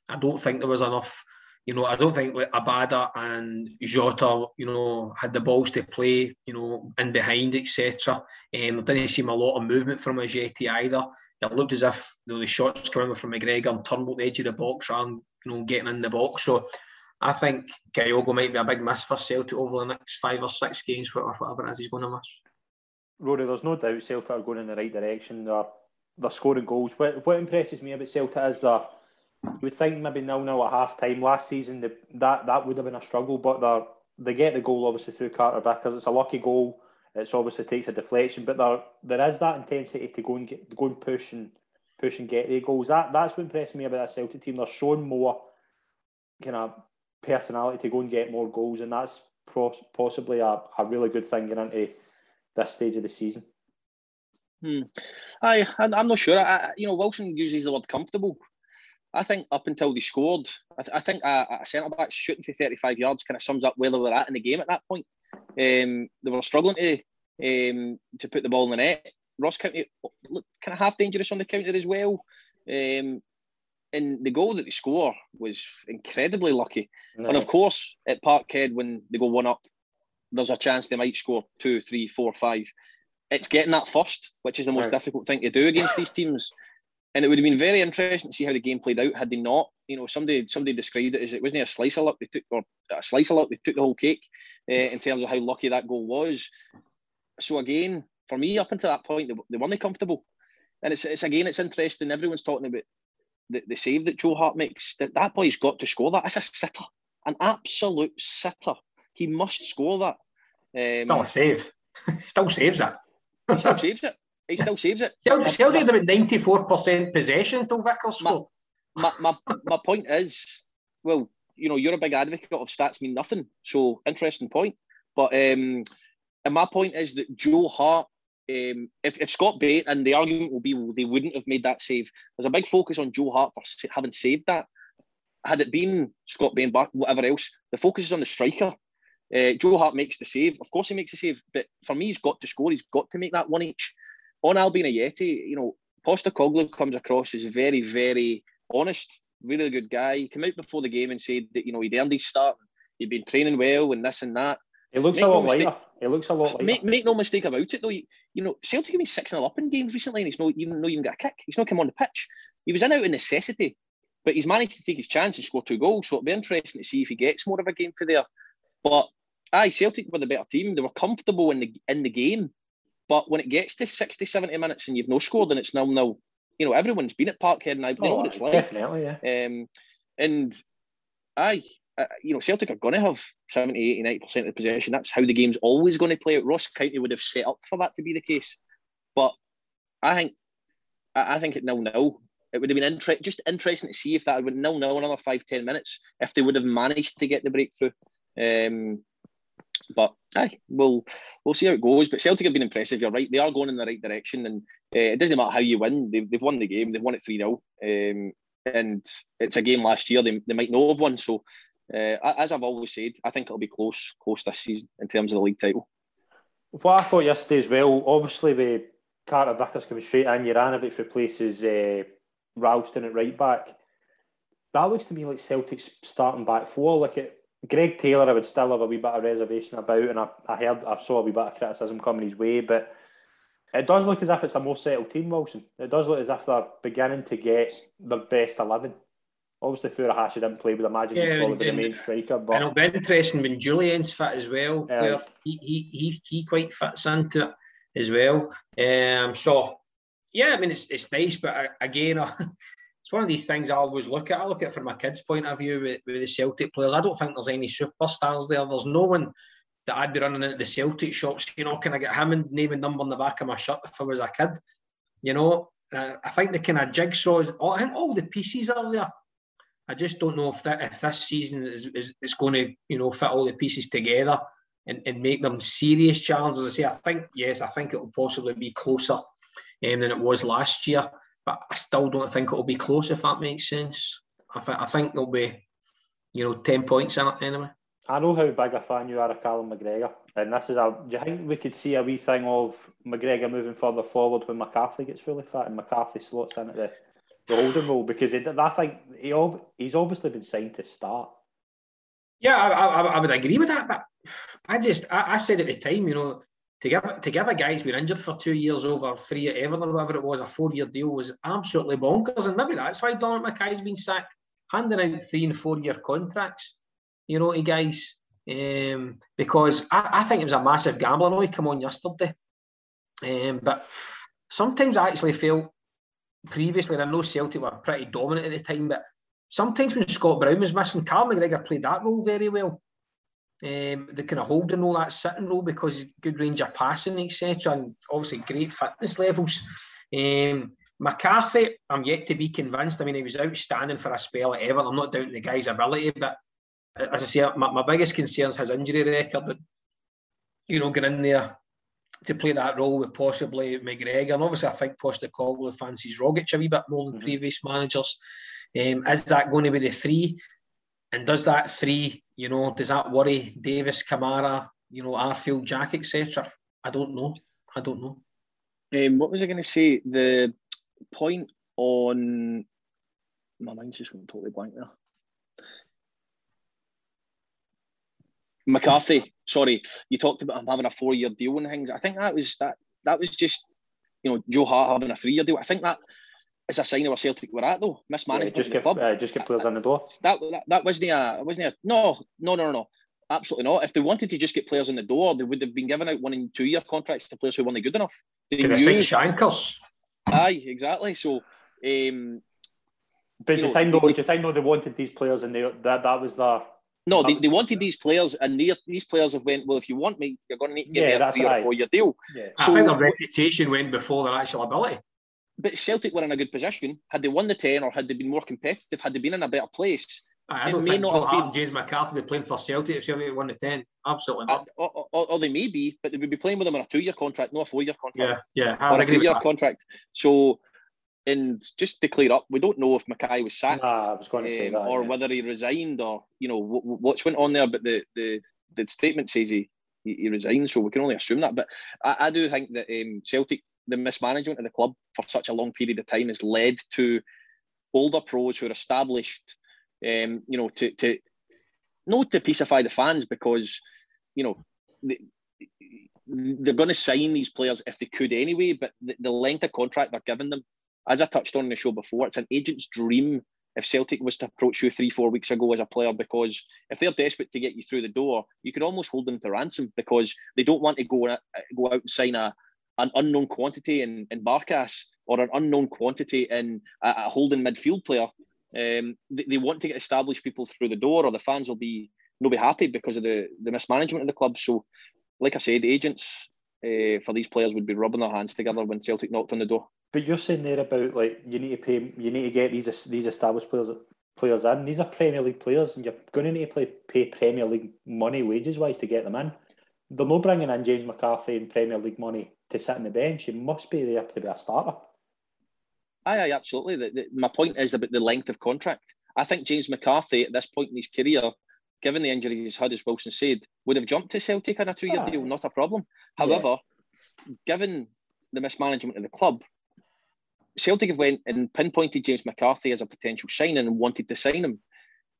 I don't think there was enough. You know, I don't think like Abada and Jota, you know, had the balls to play, you know, in behind, etc. Um, there didn't seem a lot of movement from Ajeti either. It looked as if you know, the shots coming from McGregor and Turnbull the edge of the box rather you know, getting in the box. So I think Kyogo might be a big miss for Celtic over the next five or six games, whatever it is he's going to miss. Rory, there's no doubt Celtic are going in the right direction. They're, they're scoring goals. What, what impresses me about Celtic is that you would think maybe nil nil at half time last season that, that that would have been a struggle, but they they get the goal obviously through Carter Vickers. It's a lucky goal. It's obviously takes a deflection, but there there is that intensity to go and get go and push and push and get the goals. That that's what impressed me about that Celtic team. They're showing more kind of personality to go and get more goals, and that's possibly a, a really good thing going into this stage of the season? Hmm. I, I'm not sure. I, you know, Wilson uses the word comfortable. I think up until they scored, I, th- I think a, a centre back shooting for 35 yards kind of sums up where they were at in the game at that point. Um, they were struggling to um, to put the ball in the net. Ross County look kind of half dangerous on the counter as well. Um, and the goal that they score was incredibly lucky. No. And of course, at Parkhead, when they go one up, there's a chance they might score two, three, four, five. It's getting that first, which is the most right. difficult thing to do against these teams. And it would have been very interesting to see how the game played out had they not. You know, somebody somebody described it as it wasn't a slice of luck they took, or a slice of luck they took the whole cake uh, in terms of how lucky that goal was. So again, for me, up until that point, they, they weren't comfortable. And it's, it's again, it's interesting. Everyone's talking about the, the save that Joe Hart makes. That that boy's got to score that. It's a sitter, an absolute sitter. He must score that. Um, still a save. still saves it. he still saves it. He still saves it. Celtic had about ninety four percent possession until Vickers scored. My, my, my, my point is, well, you know, you're a big advocate of stats mean nothing. So interesting point. But um, and my point is that Joe Hart um, if, if Scott Bain, and the argument will be well, they wouldn't have made that save. There's a big focus on Joe Hart for having saved that. Had it been Scott Bain, whatever else, the focus is on the striker. Uh, Joe Hart makes the save. Of course, he makes the save, but for me, he's got to score. He's got to make that one each. On Albian Ajeti, you know, Postecoglou comes across as very, very honest, really good guy. He came out before the game and said that you know he'd earned his start, he'd been training well, and this and that. It looks make a lot no lighter. It looks a lot lighter. Make, make no mistake about it, though. You, you know, Celtic have been 6 0 up in games recently and he's not even, not even got a kick. He's not come on the pitch. He was in out of necessity, but he's managed to take his chance and score two goals. So it'll be interesting to see if he gets more of a game for there. But aye, Celtic were the better team. They were comfortable in the in the game. But when it gets to 60, 70 minutes and you've no scored and it's nil nil, you know, everyone's been at Parkhead and I oh, know what it's like. Definitely, yeah. Um, and aye, uh, you know, Celtic are going to have 70, 80, 90% of the possession. That's how the game's always going to play out. Ross County would have set up for that to be the case. But I think I, I think at nil nil, it would have been inter- just interesting to see if that would nil nil another five, ten minutes, if they would have managed to get the breakthrough. Um, but aye, we'll we'll see how it goes. But Celtic have been impressive. You're right; they are going in the right direction, and uh, it doesn't matter how you win. They've, they've won the game. They've won it three 0 um, and it's a game last year. They, they might know of one, so uh, as I've always said, I think it'll be close, close this season in terms of the league title. What I thought yesterday as well, obviously with Carter Vickers coming straight in, Juranovic replaces uh, Ralston at right back. That looks to me like Celtic's starting back four. Like it, Greg Taylor, I would still have a wee bit of reservation about, and I, I heard, I saw a wee bit of criticism coming his way, but it does look as if it's a more settled team, Wilson. It does look as if they're beginning to get their best eleven obviously Furuhashi didn't play, would imagine yeah, he'd probably be the main striker. But and it'll be interesting when Jullien's fit as well, yeah. where he, he he he quite fits into it as well. Um, so yeah, I mean it's it's nice, but uh, again, it's one of these things I always look at. I look at it from my kids' point of view with, with the Celtic players. I don't think there's any superstars there. There's no one that I'd be running into the Celtic shops. You know, can I get him and name and number on the back of my shirt if I was a kid? You know, I think the kind of jigsaw, I think all the pieces are there. I just don't know if that if this season is, is, is going to you know fit all the pieces together and, and make them serious challenges. I say I think yes, I think it will possibly be closer um, than it was last year, but I still don't think it will be close if that makes sense. I, th- I think there'll be you know ten points in it anyway. I know how big a fan you are of Callum McGregor, and this is a. Do you think we could see a wee thing of McGregor moving further forward when McCarthy gets really fat and McCarthy slots in at the the holding role because it, I think he he's obviously been signed to start. Yeah, I, I, I would agree with that, but I just I, I, said at the time, you know, to give to give a guy who's been injured for two years over three at Everton or whatever it was, a four year deal was absolutely bonkers, and maybe that's why Donald McKay's been sacked, handing out three and four year contracts, you know, to guys. Um, because I, I think it was a massive gamble. I know he came on yesterday, um, but sometimes I actually feel previously, and I know Celtic were pretty dominant at the time, but sometimes when Scott Brown was missing, Carl McGregor played that role very well. Um, the kind of holding role, that sitting role, because good range of passing, etc., and obviously great fitness levels. Um, McCarthy, I'm yet to be convinced. I mean, he was outstanding for a spell at Everton. I'm not doubting the guy's ability, but as I say, my, my biggest concern is his injury record. That you know, getting in there to play that role with possibly McGregor. And obviously, I think Postecoglou fancies Rogic a wee bit more than mm-hmm. previous managers. Um, is that going to be the three? And does that three, you know, does that worry Davis, Kamara, you know, Arfield, Jack, etc.? I don't know. I don't know. Um, what was I going to say? The point on my mind's just going totally blank there. McCarthy, sorry, you talked about him having a four-year deal and things. I think that was that. That was just, you know, Joe Hart having a three-year deal. I think that is a sign of where Celtic were at, though. Mismanagement. Yeah, just give, uh, just get players on the door. That that, that wasn't a wasn't a no no no no absolutely not. If they wanted to just get players in the door, they would have been giving out one and two year contracts to players who weren't good enough. They use... shankers. Aye, exactly. So, um, but do you, think though? Do you think though they wanted these players and they that that was the no, they, they wanted these players, and they, these players have went. Well, if you want me, you're going to need to give yeah, me a three right. or four year deal. Yeah. So, I think their reputation went before their actual ability. But Celtic were in a good position. Had they won the ten, or had they been more competitive, had they been in a better place, I don't think Joe Hart and James McCarthy be playing for Celtic if Celtic won the 10. Absolutely not. Or, or, or, or, they may be, but they would be playing with them on a two year contract, not a four year contract. Yeah, yeah. or a three year contract. So, and just to clear up, we don't know if McKay was sacked nah, I was going to say um, that, or yeah. whether he resigned or, you know, w- what's went on there. But the, the, the statement says he, he, he resigned, so we can only assume that. But I, I do think that um, Celtic, the mismanagement of the club for such a long period of time has led to older pros who are established um, you know, to to not to pacify the fans because, you know, they, they're going to sign these players if they could anyway. But the, the length of contract they're giving them, as I touched on in the show before, it's an agent's dream if Celtic was to approach you three, four weeks ago as a player, because if they're desperate to get you through the door, you could almost hold them to ransom because they don't want to go go out and sign a an unknown quantity in, in Barkas or an unknown quantity in a, a holding midfield player um, they, they, want to get established people through the door, or the fans will be no be happy because of the the mismanagement of the club. So, like I said, agents uh, for these players would be rubbing their hands together when Celtic knocked on the door. But you're saying there about like you need to pay, you need to get these these established players players in. These are Premier League players, and you're going to need to play, pay Premier League money wages wise to get them in. They're not bringing in James McCarthy and Premier League money to sit on the bench. He must be there to be a starter. Aye, aye, absolutely. The, the, my point is about the length of contract. I think James McCarthy at this point in his career, given the injuries he's had, as Wilson said, would have jumped to Celtic on a two-year deal, not a problem. However, yeah. given the mismanagement of the club, Celtic have went and pinpointed James McCarthy as a potential signing and wanted to sign him.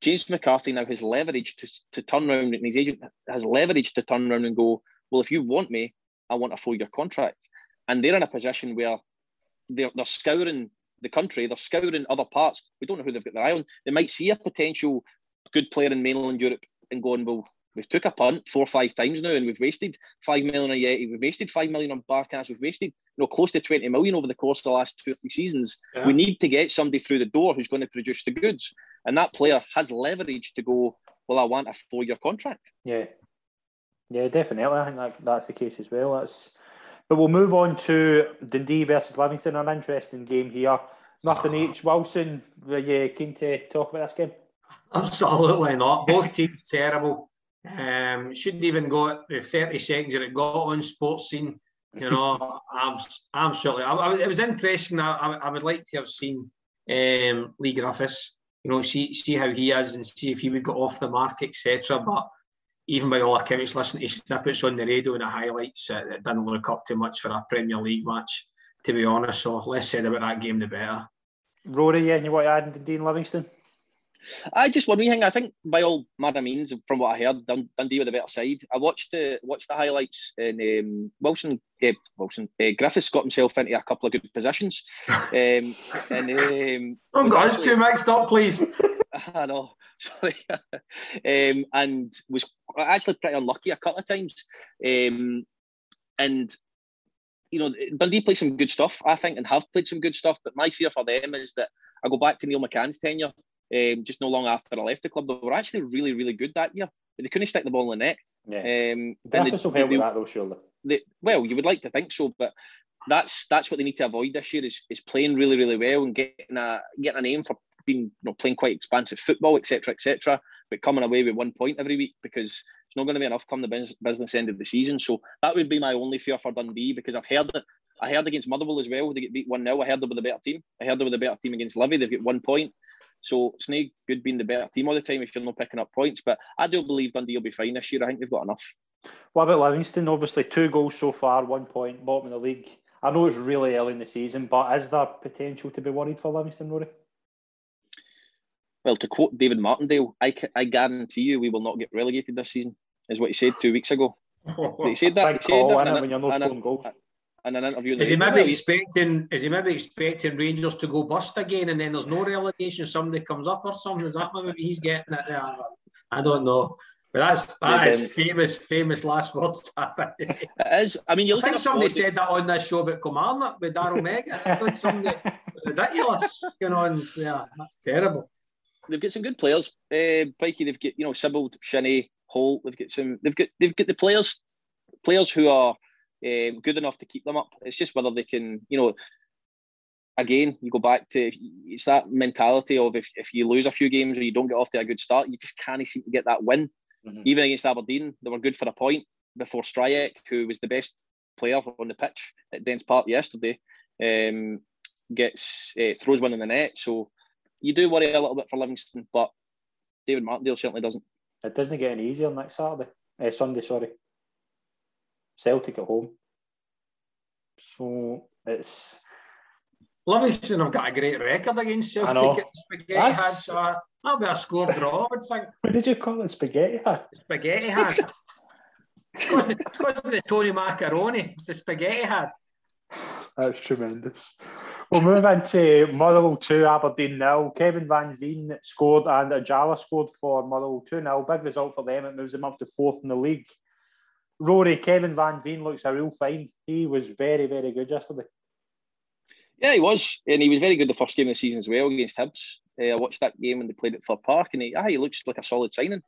James McCarthy now has leverage to, to turn around, and his agent has leverage to turn around and go, well, if you want me, I want a four-year contract. And they're in a position where they're, they're scouring the country, they're scouring other parts. We don't know who they've got their eye on. They might see a potential good player in mainland Europe and going, well, we've took a punt four or five times now and we've wasted five million on Yeti, we've wasted five million on Barkas, we've wasted you know close to 20 million over the course of the last two or three seasons. Yeah. We need to get somebody through the door who's going to produce the goods. And that player has leverage to go, well, I want a four-year contract. Yeah. Yeah, definitely. I think that, that's the case as well. That's but we'll move on to Dundee versus Livingston, an interesting game here. Nothing H. Wilson, were you keen to talk about this game? Absolutely not. Both teams terrible. Um, shouldn't even go the 30 seconds that it got on Sportscene. You know, I'm absolutely. I, I, it was interesting. I, I, would like to have seen um, Leigh Griffiths. You know, see see how he is and see if he would go off the mark, etc. But even by all accounts, listening to snippets on the radio and the highlights, uh, it didn't look up too much for a Premier League match, to be honest. So less said about that game, the better. Rory, yeah, and you want to add in Dean Livingston? I just one wee thing. I think by all manner means, from what I heard, Dundee were the better side. I watched the watched the highlights, and um, Wilson uh, Wilson uh, Griffiths got himself into a couple of good positions. um, and um, oh God, it's too mixed up, please. I know. sorry, um, and was actually pretty unlucky a couple of times. Um, and you know, Dundee play some good stuff, I think, and have played some good stuff. But my fear for them is that I go back to Neil McCann's tenure, um, just no long after I left the club. They were actually really, really good that year, but they couldn't stick the ball in the net. Yeah. Um, Griffiths will help with that though, surely. They, well, you would like to think so, but that's that's what they need to avoid this year is, is playing really, really well and getting a getting a name for been you know, playing quite expansive football, etc., etc., but coming away with one point every week because it's not going to be enough come the business end of the season. So that would be my only fear for Dundee because I've heard that I heard against Motherwell as well. They get beat 1 0. I heard them with a better team. I heard them with a better team against Livy. They've got one point. So it's not good being the better team all the time if you're not picking up points. But I do believe Dundee will be fine this year. I think they've got enough. What about Livingston? Obviously, two goals so far, one point, bottom of the league. I know it's really early in the season, but is there potential to be worried for Livingston, Rory? Well, to quote David Martindale, I, I guarantee you we will not get relegated this season, is what he said two weeks ago. he said that. Big he said call, that innit, in, when you're not scoring goals. in an interview. Is he radio. maybe expecting? Is he maybe expecting Rangers to go bust again, and then there's no relegation? Somebody comes up or something. Is that maybe he's getting it? there? I don't know. But that's that Yeah, is then- famous, famous last words. I It is. I mean, you look think at somebody squad, said that on this show about Kilmarnock with Daryl Mega. I think somebody ridiculous going on there. That's terrible. They've got some good players. Uh, Pikey, they've got you know Sibbald, Shinnie, Holt. They've got some. They've got they've got the players, players who are um, good enough to keep them up. It's just whether they can, you know. Again, you go back to it's that mentality of if, if you lose a few games or you don't get off to a good start, you just can't seem to get that win. Mhm. Even against Aberdeen, they were good for a point before Stryjek, who was the best player on the pitch at Dens Park yesterday, um, gets uh, throws one in the net. So you do worry a little bit for Livingston, but David Martindale certainly doesn't. It doesn't get any easier next Saturday. Eh, Sunday, sorry. Celtic at home. So it's Livingston have got a great record against Celtic. I know. Celtic at Spaghetti That's- Had, so uh, that'll be a score draw. I would think what did you call it? Spaghetti? hat? Spaghetti Had. It's because of, because of the Tony Macaroni. It's the Spaghetti Had. That's tremendous. We'll move into Motherwell 2, Aberdeen nil. Kevin Van Veen scored and Ajala scored for Motherwell 2 0. Big result for them. It moves them up to fourth in the league. Rory, Kevin Van Veen looks a real find. He was very, very good yesterday. Yeah, he was, and he was very good the first game of the season as well against Hibs. Uh, I watched that game when they played at Fir Park, and he, ah, he looks like a solid signing.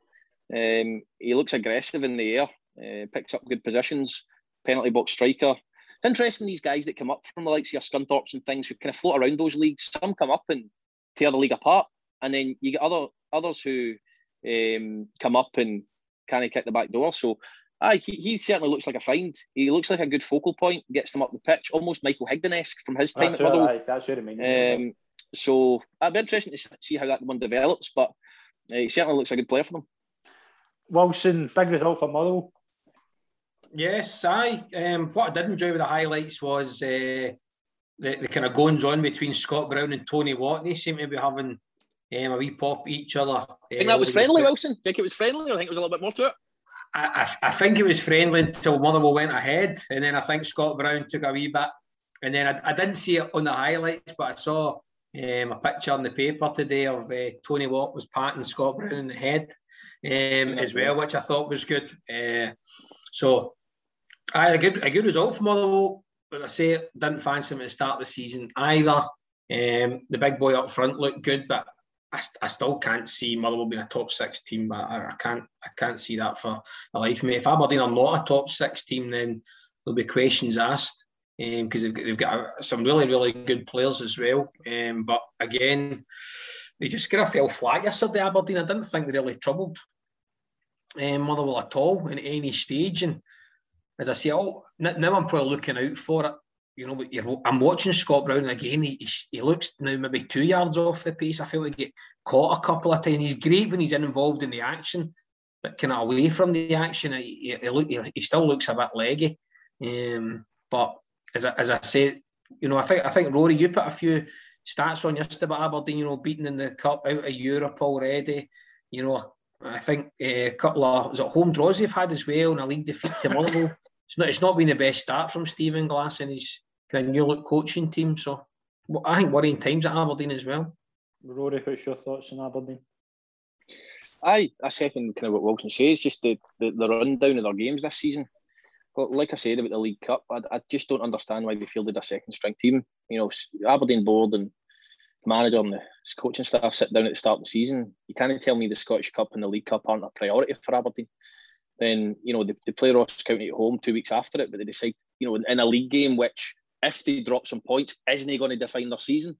Um, he looks aggressive in the air, uh, picks up good positions, penalty box striker. It's interesting these guys that come up from the likes of your Scunthorpes and things who kind of float around those leagues. Some come up and tear the league apart, and then you get other others who um, come up and kind of kick the back door. So. Aye, he, he certainly looks like a find. He looks like a good focal point, gets them up the pitch, almost Michael Higdon esque from his time That's at aye, that's what I mean. Um, so it'd be interesting to see how that one develops, but uh, he certainly looks a good player for them. Wilson, big result for Motherwell. Yes, I. Um, what I did enjoy with the highlights was uh, the, the kind of goings on between Scott Brown and Tony Watt. They seem to be having um, a wee pop at each other. I think that was friendly, Wilson. Think it was friendly? I think it was a little bit more to it. I, I, I think it was friendly until Motherwell went ahead, and then I think Scott Brown took a wee bit, and then I, I didn't see it on the highlights, but I saw um, a picture in the paper today of uh, Tony Watt was patting Scott Brown in the head um, as well, which I thought was good. Uh, so, I a good a good result from Motherwell. As I say, didn't fancy him at the start of the season either. Um, the big boy up front looked good, but I, I still can't see Motherwell being a top six team. But I, I can't I can't see that for the life me. If Aberdeen are not a top six team, then there'll be questions asked because they've got, they've got some really really good players as well. Um, but again, they just kind of fell flat yesterday. Aberdeen. I didn't think they really troubled um, Motherwell at all in any stage. And as I say, oh, now I'm probably looking out for it. You know, but I'm watching Scott Brown again. He, he, looks now maybe two yards off the pace. I feel like he get caught a couple of times. He's great when he's involved in the action, but kind of away from the action, he, he, look, he, still looks a bit leggy. Um, but as I, as I say, you know, I think I think Rory, you put a few stats on yesterday about Aberdeen. You know, beating in the cup out of Europe already. You know, I think uh, a couple of was it home draws they've had as well, and a league defeat to Motherwell. It's not it's not been the best start from Stephen Glass and his kind of new look coaching team. So well, I think worrying times at Aberdeen as well. Rory, what's your thoughts on Aberdeen? Aye, I second kind of what Wilson says, just the, the, the rundown of their games this season. But like I said about the League Cup, I, I just don't understand why they fielded a second string team. You know, Aberdeen board and manager and the coaching staff sit down at the start of the season. You can't tell me the Scottish Cup and the League Cup aren't a priority for Aberdeen. Then, you know, they, they play Ross County at home two weeks after it, but they decide, you know, in a league game, which if they drop some points, isn't he going to define their season?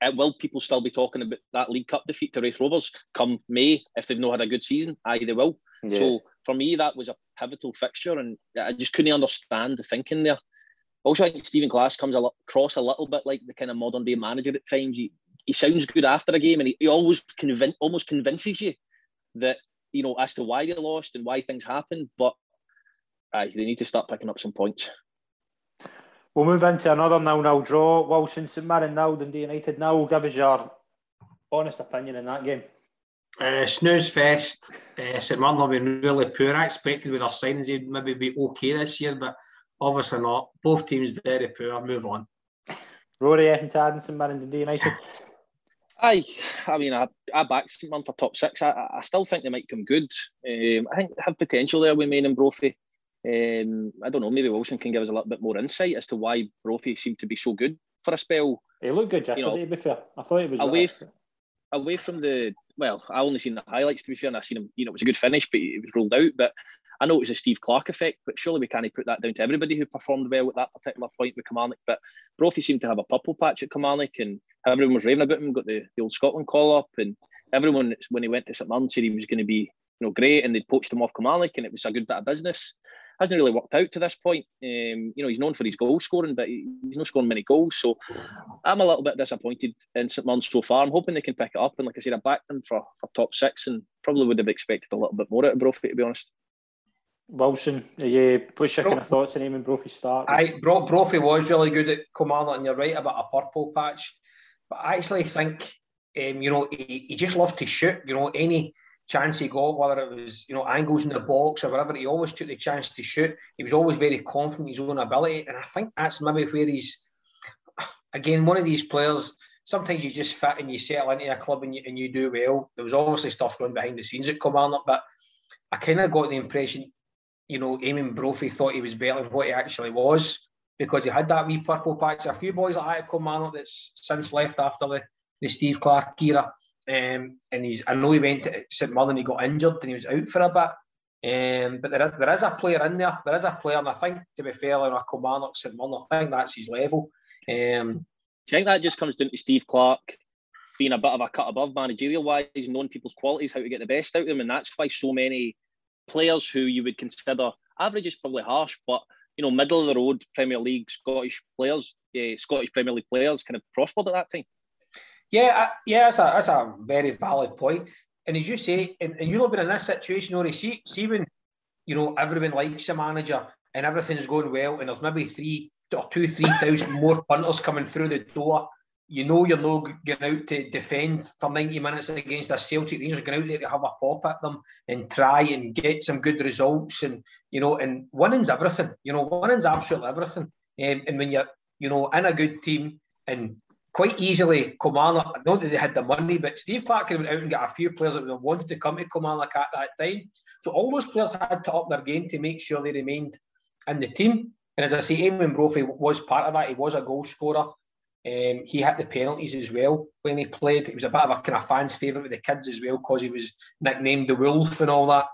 Uh, will people still be talking about that League Cup defeat to Raith Rovers come May if they've not had a good season? Aye, they will. Yeah. So for me, that was a pivotal fixture, and I just couldn't understand the thinking there. Also, I think Stephen Glass comes a lot, across a little bit like the kind of modern day manager at times. He, he sounds good after a game, and he, he always convin- almost convinces you that you know as to why they lost and why things happened. But aye, they need to start picking up some points. We'll move into another nil-nil draw. Wilson St Mirren nil, Dundee United nil. Give us your honest opinion in that game. Uh, snooze fest. Uh, St Mirren have been really poor. I expected with our signings they'd maybe be okay this year, but obviously not. Both teams very poor. Move on. Rory Ethan St Mirren Dundee United. Aye, I mean, I, I back St Mirren for top six. I, I still think they might come good. Um, I think they have potential there with Main and Brophy. Um, I don't know, maybe Wilson can give us a little bit more insight as to why Brophy seemed to be so good for a spell. He looked good yesterday, you know, to be fair. I thought he was away, f- away from the well, I only seen the highlights to be fair, and I seen him, you know, it was a good finish, but it was ruled out. But I know it was a Steve Clarke effect, but surely we can't put that down to everybody who performed well at that particular point with Kilmarnock. But Brophy seemed to have a purple patch at Kilmarnock, and everyone was raving about him, got the, the old Scotland call up, and everyone, when he went to St Mirren, said he was going to be you know, great, and they'd poached him off Kilmarnock, and it was a good bit of business hasn't really worked out to this point. Um, you know, he's known for his goal scoring, but he's not scoring many goals. So I'm a little bit disappointed in St Mirren so far. I'm hoping they can pick it up. And like I said, I backed them for, for top six and probably would have expected a little bit more out of Brophy, to be honest. Wilson, yeah, what's your Bro- kind of thoughts on him and Brophy start? I Bro- Brophy was really good at Kilmarnock, and you're right about a purple patch. But I actually think, um, you know, he, he just loved to shoot. You know, any chance he got, whether it was you know angles in the box or whatever, he always took the chance to shoot. He was always very confident in his own ability, and I think that's maybe where he's again one of these players. Sometimes you just fit and you settle into a club and you, and you do well. There was obviously stuff going behind the scenes at Kilmarnock, but I kind of got the impression, you know, Eamonn Brophy thought he was better than what he actually was because he had that wee purple patch. A few boys like that at Kilmarnock that's since left after the, the Steve Clarke era um, and he's, I know he went to St and he got injured and he was out for a bit. Um, but there, there is a player in there. There is a player, and I think, to be fair, on a Kilmarnock St Mirren, I think that's his level. Um, Do you think that just comes down to Steve Clarke being a bit of a cut above managerial wise, knowing people's qualities, how to get the best out of them, and that's why so many players who you would consider average is probably harsh, but you know, middle of the road Premier League Scottish players, uh, Scottish Premier League players, kind of prospered at that time. Yeah, yeah, that's a, that's a very valid point. And as you say, and, and you've not been in this situation, Ori, see, see when, you know, everyone likes a manager and everything's going well and there's maybe three or two, three thousand more punters coming through the door, you know you're not going out to defend for 90 minutes against a Celtic Rangers, going out there to have a pop at them and try and get some good results. And, you know, and winning's everything. You know, winning's absolutely everything. Um, and when you're, you know, in a good team and quite easily Kilmarnock, I know that they had the money, but Steve Clarke went out and got a few players that wanted to come to Kilmarnock at that time. So all those players had to up their game to make sure they remained in the team. And as I say, Eamonn Brophy was part of that. He was a goal scorer. Um, he hit the penalties as well when he played. He was a bit of a kind of fans' favourite with the kids as well because he was nicknamed the Wolf and all that.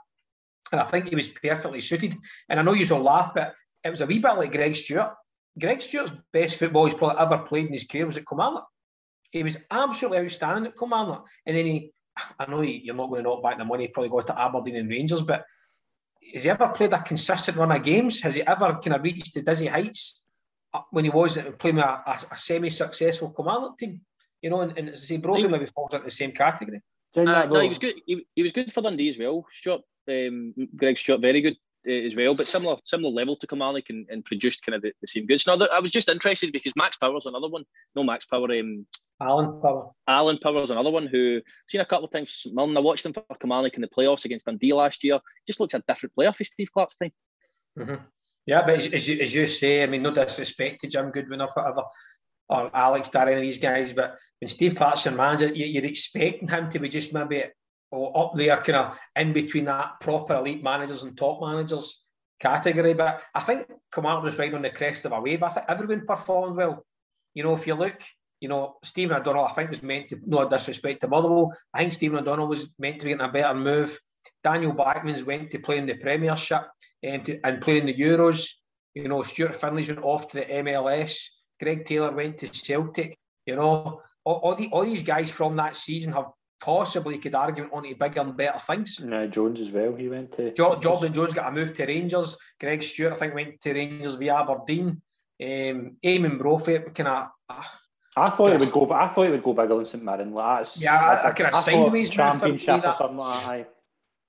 And I think he was perfectly suited. And I know you'll laugh, but it was a wee bit like Greg Stewart. Greg Stewart's best football he's probably ever played in his career was at Kilmarnock. He was absolutely outstanding at Kilmarnock. And then he, I know he, you're not going to knock back the money, he probably got to Aberdeen and Rangers, but has he ever played a consistent run of games? Has he ever kind of reached the dizzy heights when he was playing with a, a, a semi-successful Kilmarnock team? You know, and, and as I say, Brophy maybe falls into the same category. Uh, no, he was good. He, he was good for Dundee as well. Stewart, um, Greg Stewart, very good uh, as well, but similar similar level to Kilmarnock and, and produced kind of the, the same goods. Now, I was just interested because Max Power's another one. No, Max Power. Um, Alan Power. Alan Power's another one who seen a couple of times. Milne, I watched him for Kilmarnock in the playoffs against Dundee last year. Just looks a different player for Steve Clarke's time. Mm-hmm. Yeah, but as, as, you, as you say, I mean, no disrespect to Jim Goodwin or whatever, or Alex Darren, these guys, but when Steve Clarke's your manager, you, you're expecting him to be just maybe oh, up there, kind of in between that proper elite managers and top managers category. But I think Commander was right on the crest of a wave. I think everyone performed well. You know, if you look, you know, Stephen O'Donnell, I think was meant to, no disrespect to Motherwell, I think Stephen O'Donnell was meant to be in a better move. Daniel Bachmann's went to play in the Premiership and, to, and play in the Euros. You know, Stuart Findlay's went off to the MLS. Greg Taylor went to Celtic. You know, all, all, the, all these guys from that season have possibly could argue on to bigger and better things. No, Jones as well. He went to jo- Jordan Jones got a move to Rangers. Greg Stewart, I think, went to Rangers via Aberdeen. Um, Eamonn Brophy, kind of. Uh, I thought it would go, but I thought it would go bigger than St Mirren. Like, yeah, I, I, I kind of sideways championship or something like that.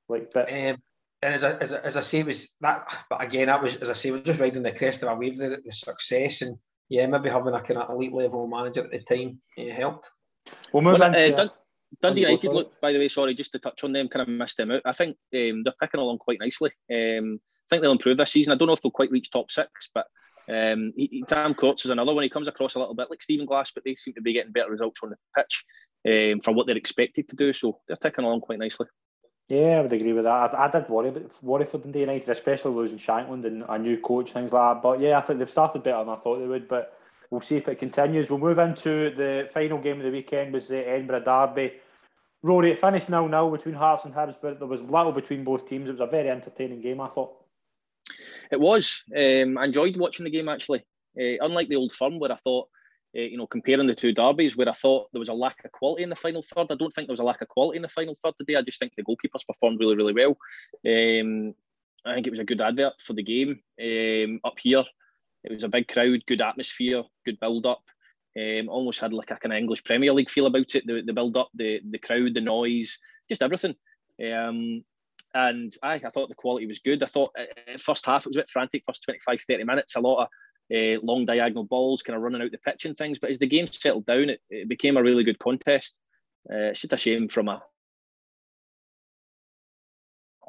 Like, but um, and as I, as, I, as I say, it was that. But again, that was as I say, was just riding the crest of a wave, the, the success, and yeah, maybe having a kind of elite level manager at the time it helped. We'll move well, on. Uh, Dun- Dundee United, look, by the way, sorry, just to touch on them, kind of missed them out. I think um, they're ticking along quite nicely. Um, I think they'll improve this season. I don't know if they'll quite reach top six, but um, he, Tam Courts is another one. He comes across a little bit like Stephen Glass, but they seem to be getting better results on the pitch um, for what they're expected to do. So they're ticking along quite nicely. Yeah, I would agree with that. I, I did worry about worry for Dundee United, especially losing Shankland and a new coach, things like that. But yeah, I think they've started better than I thought they would. But we'll see if it continues. We'll move into the final game of the weekend was the Edinburgh Derby. Rory, it finished now now between Hearts and Hibs, but there was little between both teams. It was a very entertaining game, I thought. It was. Um, I enjoyed watching the game actually. Uh, unlike the old firm where I thought uh, you know, comparing the two derbies, where I thought there was a lack of quality in the final third. I don't think there was a lack of quality in the final third today. I just think the goalkeepers performed really, really well. Um, I think it was a good advert for the game um, up here. It was a big crowd, good atmosphere, good build up. Um, almost had like a kind of English Premier League feel about it. The, the build up, the the crowd, the noise, just everything. Um, and I, I thought the quality was good. I thought uh, first half it was a bit frantic, first 25, 30 minutes, a lot of uh, long diagonal balls, kind of running out the pitch and things. But as the game settled down, it, it became a really good contest. Uh, it's just a shame from a,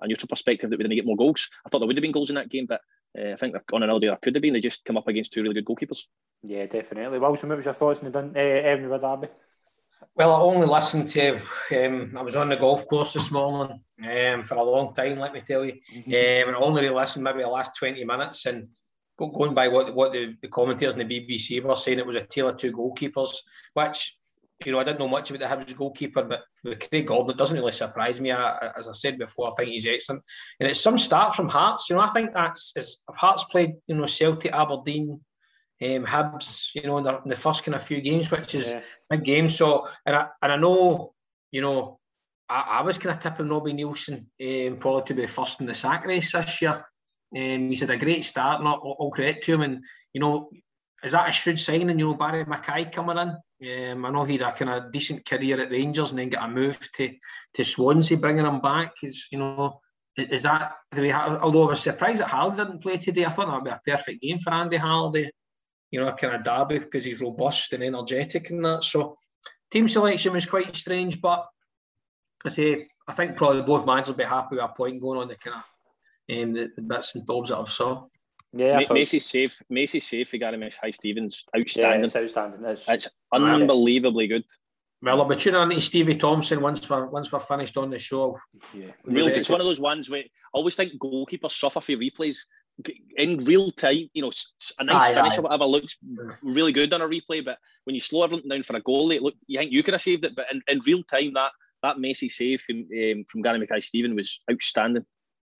a neutral perspective that we didn't get more goals. I thought there would have been goals in that game, but uh, I think on another day there could have been. They just come up against two really good goalkeepers. Yeah, definitely. Wilson, what was your thoughts on the uh, Edinburgh Derby? Well, I only listened to. Um, I was on the golf course this morning um, for a long time. Let me tell you, mm-hmm. um, and I only listened maybe the last twenty minutes, and going by what what the, the commentators in the BBC were saying, it was a tale of two goalkeepers, which you know I didn't know much about the Hibs goalkeeper, but with Craig Gordon, it doesn't really surprise me. I, as I said before, I think he's excellent, and it's some start from Hearts. You know, I think that's is Hearts played you know Celtic, Aberdeen, um, Hibs, you know, in the, in the first kind of few games, which is yeah. big games. So, and I and I know, you know, I, I was kind of tipping Robbie Neilson um, probably to be first in the sack race this year. Um, he's had a great start, not all, credit to him. And, you know, is that a shrewd signing, you know, Barry McKay coming in? Um, I know he had a kind of decent career at Rangers and then got a move to, to Swansea, bringing him back. Is, you know, is that the way, although I was surprised that Halliday didn't play today, I thought that would be a perfect game for Andy Halliday, you know, a kind of derby because he's robust and energetic and that. So, team selection was quite strange, but I say, I think probably both managers will be happy with a point going on the kind of um, the, the bits and bobs that I've saw. Yeah, Ma- Macy's safe. Macy's safe for Gary Mackay-Steven's. Outstanding. Yeah, it's outstanding. It's, it's unbelievably good. Well, I'll be tuning on to Stevie Thompson once we're once we're finished on the show. Yeah, really. It's one of those ones where I always think goalkeepers suffer for replays in real time. You know, a nice aye, finish aye. or whatever looks really good on a replay, but when you slow everything down for a goalie, look, you think you could have saved it, but in, in real time, that that Messi save from, um, from Gary Mackay-Steven was outstanding.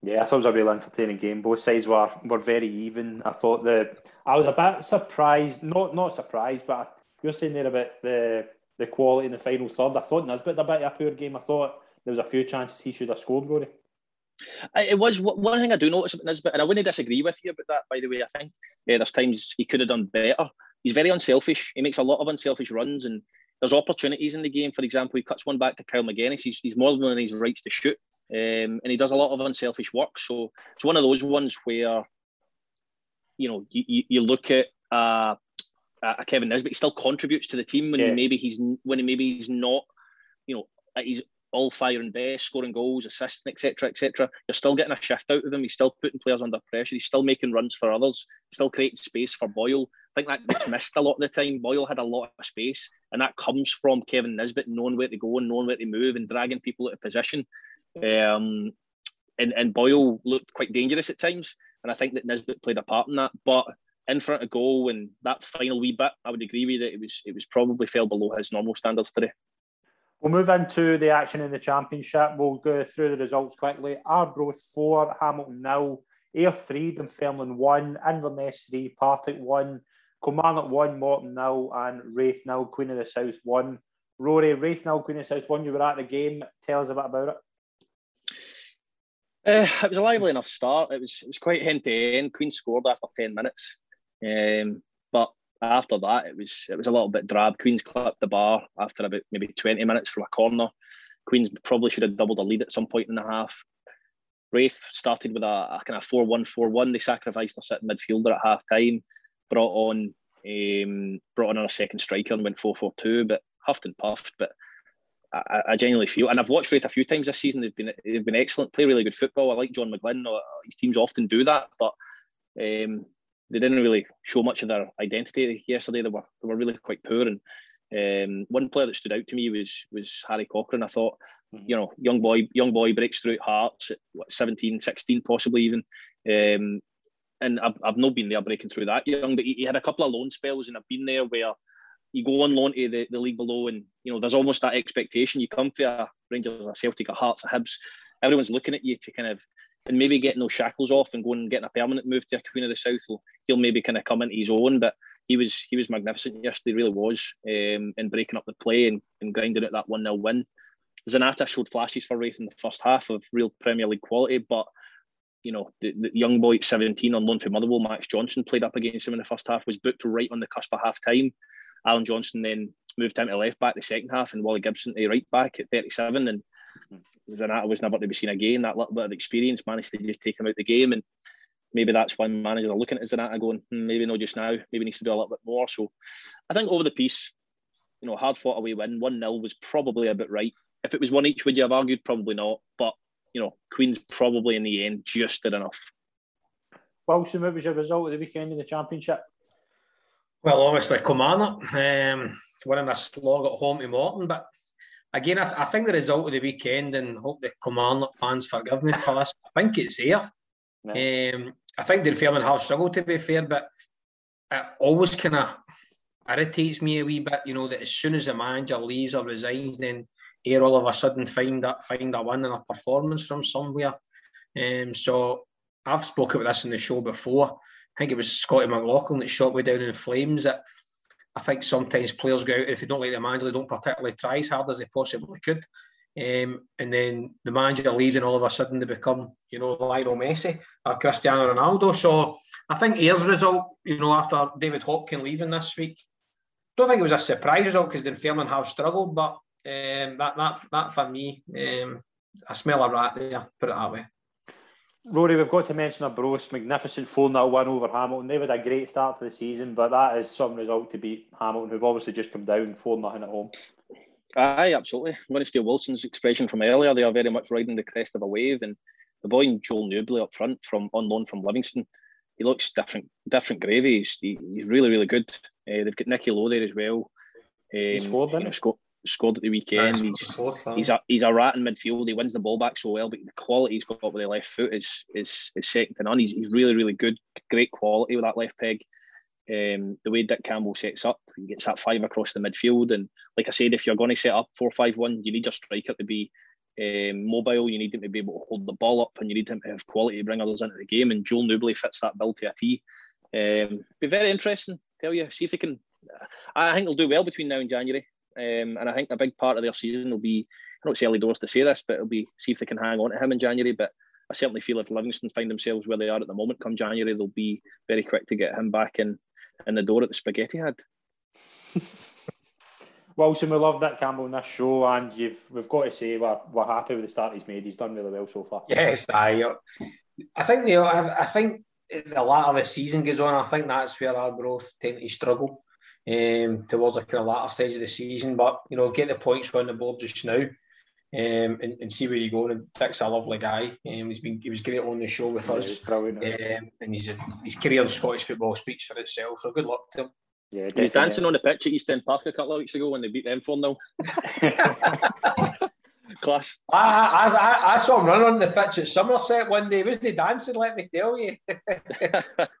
Yeah, I thought it was a really entertaining game. Both sides were were very even. I thought the I was a bit surprised, not not surprised, but you're saying there about the the quality in the final third. I thought Nisbet a bit of a poor game. I thought there was a few chances he should have scored, Rory. It was one thing I do notice about Nisbet, and I wouldn't disagree with you about that. By the way, I think yeah, there's times he could have done better. He's very unselfish. He makes a lot of unselfish runs, and there's opportunities in the game. For example, he cuts one back to Kyle Magennis. He's, he's more than his rights to shoot. Um, and he does a lot of unselfish work. So it's one of those ones where, you know, you, you look at uh, a Kevin Nisbet, he still contributes to the team when yeah. maybe he's when he maybe he's not, you know, he's all fire and best, scoring goals, assisting, etc., etc. You're still getting a shift out of him. He's still putting players under pressure. He's still making runs for others. Still creating space for Boyle. I think that gets missed a lot of the time. Boyle had a lot of space, and that comes from Kevin Nisbet knowing where to go and knowing where to move and dragging people out of position. Um, and, and Boyle looked quite dangerous at times. And I think that Nisbet played a part in that. But in front of goal and that final wee bit, I would agree with you that it was it was probably fell below his normal standards today. We'll move into the action in the championship. We'll go through the results quickly. Arbroath four, Hamilton nil, Ayr three, Dunfermline one, Inverness three, Partick one, Kilmarnock one, Morton nil, and Raith nil, Queen of the South one. Rory, Raith nil, Queen of the South one. You were at the game. Tell us a bit about it. Uh, it was a lively enough start. It was it was quite end to end. Queen scored after ten minutes, um, but after that it was it was a little bit drab. Queens clipped the bar after about maybe twenty minutes from a corner. Queens probably should have doubled the lead at some point in the half. Raith started with a, a kind of 4 1 4 1. They sacrificed a sitting midfielder at half time, brought on um, brought on a second striker and went 4 4 2, but huffed and puffed. But I, I, genuinely feel, and I've watched Raith a few times this season. They've been they've been excellent, play really good football. I like John McGlynn. Uh, his teams often do that, but um, they didn't really show much of their identity yesterday. They were they were really quite poor. And um, one player that stood out to me was was Harry Cochrane. I thought, mm-hmm. you know, young boy, young boy breaks through at Hearts at what, 17, 16 possibly even. Um, and I've, I've not been there breaking through that young, but he, he, had a couple of loan spells, and I've been there where you go on loan to the, the league below, and you know there's almost that expectation. You come for a Rangers, a Celtic, a Hearts, a Hibs, everyone's looking at you to kind of and maybe getting those shackles off and going and getting a permanent move to a Queen of the South. He'll, he'll maybe kind of come into his own, but he was he was magnificent yesterday, really was, um, in breaking up the play and, and grinding at that 1 0 win. Zanatta showed flashes for Raith in the first half of real Premier League quality, but you know, the, the young boy at 17 on loan to Motherwell, Max Johnston, played up against him in the first half, was booked right on the cusp of half time. Alan Johnston then moved him to left back the second half, and Wally Gibson to right back at 37. And Zanatta was never to be seen again. That little bit of experience managed to just take him out of the game. And maybe that's why managers are looking at Zanatta going, hmm, maybe not just now, maybe needs to do a little bit more. So I think over the piece, you know, hard fought away win, 1 0 was probably a bit right. If it was one each, would you have argued? Probably not. But, you know, Queen's probably in the end just did enough. Wilson, what was your result of the weekend in the Championship? Well, obviously, Kilmarnock um, winning a slog at home to Morton, but again, I, I, think the result of the weekend, and hope the Kilmarnock fans forgive me for this, I think it's there. Um, I think the Fairman have struggled to be fair, but it always kind of irritates me a wee bit, you know, that as soon as the manager leaves or resigns, then here all of a sudden find that find a win and a performance from somewhere. Um, so I've spoken about this in the show before. I think it was Scotty McLaughlin that shot me down in flames. That I think sometimes players go out if they don't like the manager, they don't particularly try as hard as they possibly could. Um, and then the manager leaves, and all of a sudden they become, you know, Lionel Messi or Cristiano Ronaldo. So I think Ayr's result, you know, after David Hopkin leaving this week, don't think it was a surprise result because Fairman have struggled, but um, that that that for me, um, I smell a rat there. Put it that way. Rory, we've got to mention Arbroath's magnificent 4 0 win over Hamilton. They've had a great start to the season, but that is some result to beat Hamilton, who've obviously just come down 4 0 at home. Aye, absolutely. I'm going to steal Wilson's expression from earlier. They are very much riding the crest of a wave. And the boy Joel Nouble up front from on loan from Livingston, he looks different, different gravy. He's, he, he's really, really good. Uh, they've got Nicky Low there as well. Um, he scored, you know, scored at the weekend. He's, he's a he's a rat in midfield. He wins the ball back so well, but the quality he's got with the left foot is is, is second to none. He's, he's really really good, great quality with that left peg. Um, the way Dick Campbell sets up, he gets that five across the midfield, and like I said, if you're going to set up four five one, you need your striker to be um, mobile. You need him to be able to hold the ball up, and you need him to have quality to bring others into the game. And Joel Nouble fits that bill to a T. Um, be very interesting. Tell you, see if he can. I think he'll do well between now and January. Um, and I think a big part of their season will be, I don't know it's early doors to say this, but it'll be see if they can hang on to him in January. But I certainly feel if Livingston find themselves where they are at the moment come January, they'll be very quick to get him back in, in the door at the Spaghetti Head. Wilson, we loved that Campbell in this show, and you've we've got to say we're, we're happy with the start he's made. He's done really well so far. Yes, I, I think you I, I think the latter of the season goes on. I think that's where Arbroath tend to struggle um, towards the kind of latter stage of the season. But you know, get the points on the board just now. Um, and, and, see where you go. And Dick's a lovely guy. Um, he's been he was great on the show with us. Um, and he's a, his career in Scottish football speaks for itself. So good luck to him. Yeah, he was dancing on the pitch at East End Park a couple of weeks ago when they beat them 4 0. Class. I, I, I, I, saw him run on the pitch at Somerset one day. Was he dancing, let me tell you?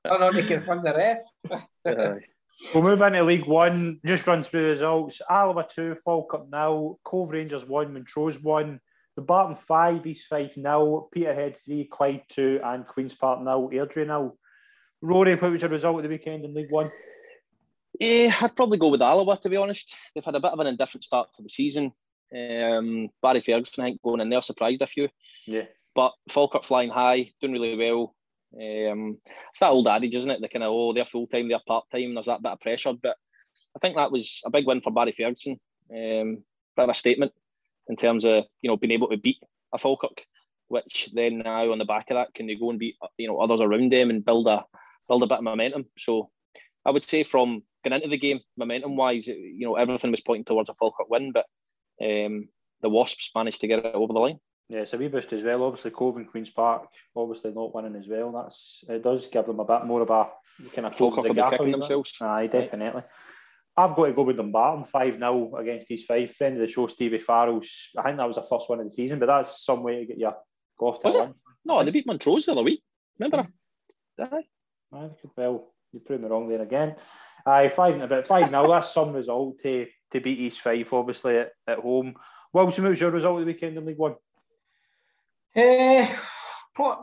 run on to confront the ref. We'll move into League One. Just run through the results. Alloa 2, Falkirk now, Cove Rangers 1, Montrose 1. Dumbarton 5, East Fife nil. Peterhead 3, Clyde 2, and Queen's Park now, Airdrie now. Rory, what was your result of the weekend in League One? Yeah, I'd probably go with Alloa, to be honest. They've had a bit of an indifferent start to the season. Um, Barry Ferguson, I think, going in there surprised a few. Yeah. But Falkirk flying high, doing really well. Um, it's that old adage, isn't it? The kind of oh, they're full time, they're part time. There's that bit of pressure, but I think that was a big win for Barry Ferguson. Um, bit of a statement in terms of you know being able to beat a Falkirk which then now on the back of that can they go and beat you know others around them and build a build a bit of momentum. So I would say from going into the game, momentum wise, you know everything was pointing towards a Falkirk win, but um, the Wasps managed to get it over the line. Yeah, it's a wee boost as well. Obviously, Cove and Queens Park obviously not winning as well. That's it does give them a bit more of a kind of close the gap themselves. Aye, definitely. I've got to go with Dumbarton 5 0 against East Fife. Friend of the show, Stevie Farrell's. I think that was the first one of the season, but that's some way to get you go off to was win. No, they beat Montrose the other week. Remember? Aye. Aye, well, you proved me wrong there again. Aye, 5 about 5 0. that's some result to, to beat East Fife, obviously, at, at home. Wilson, what was your result of the weekend in League One? Uh,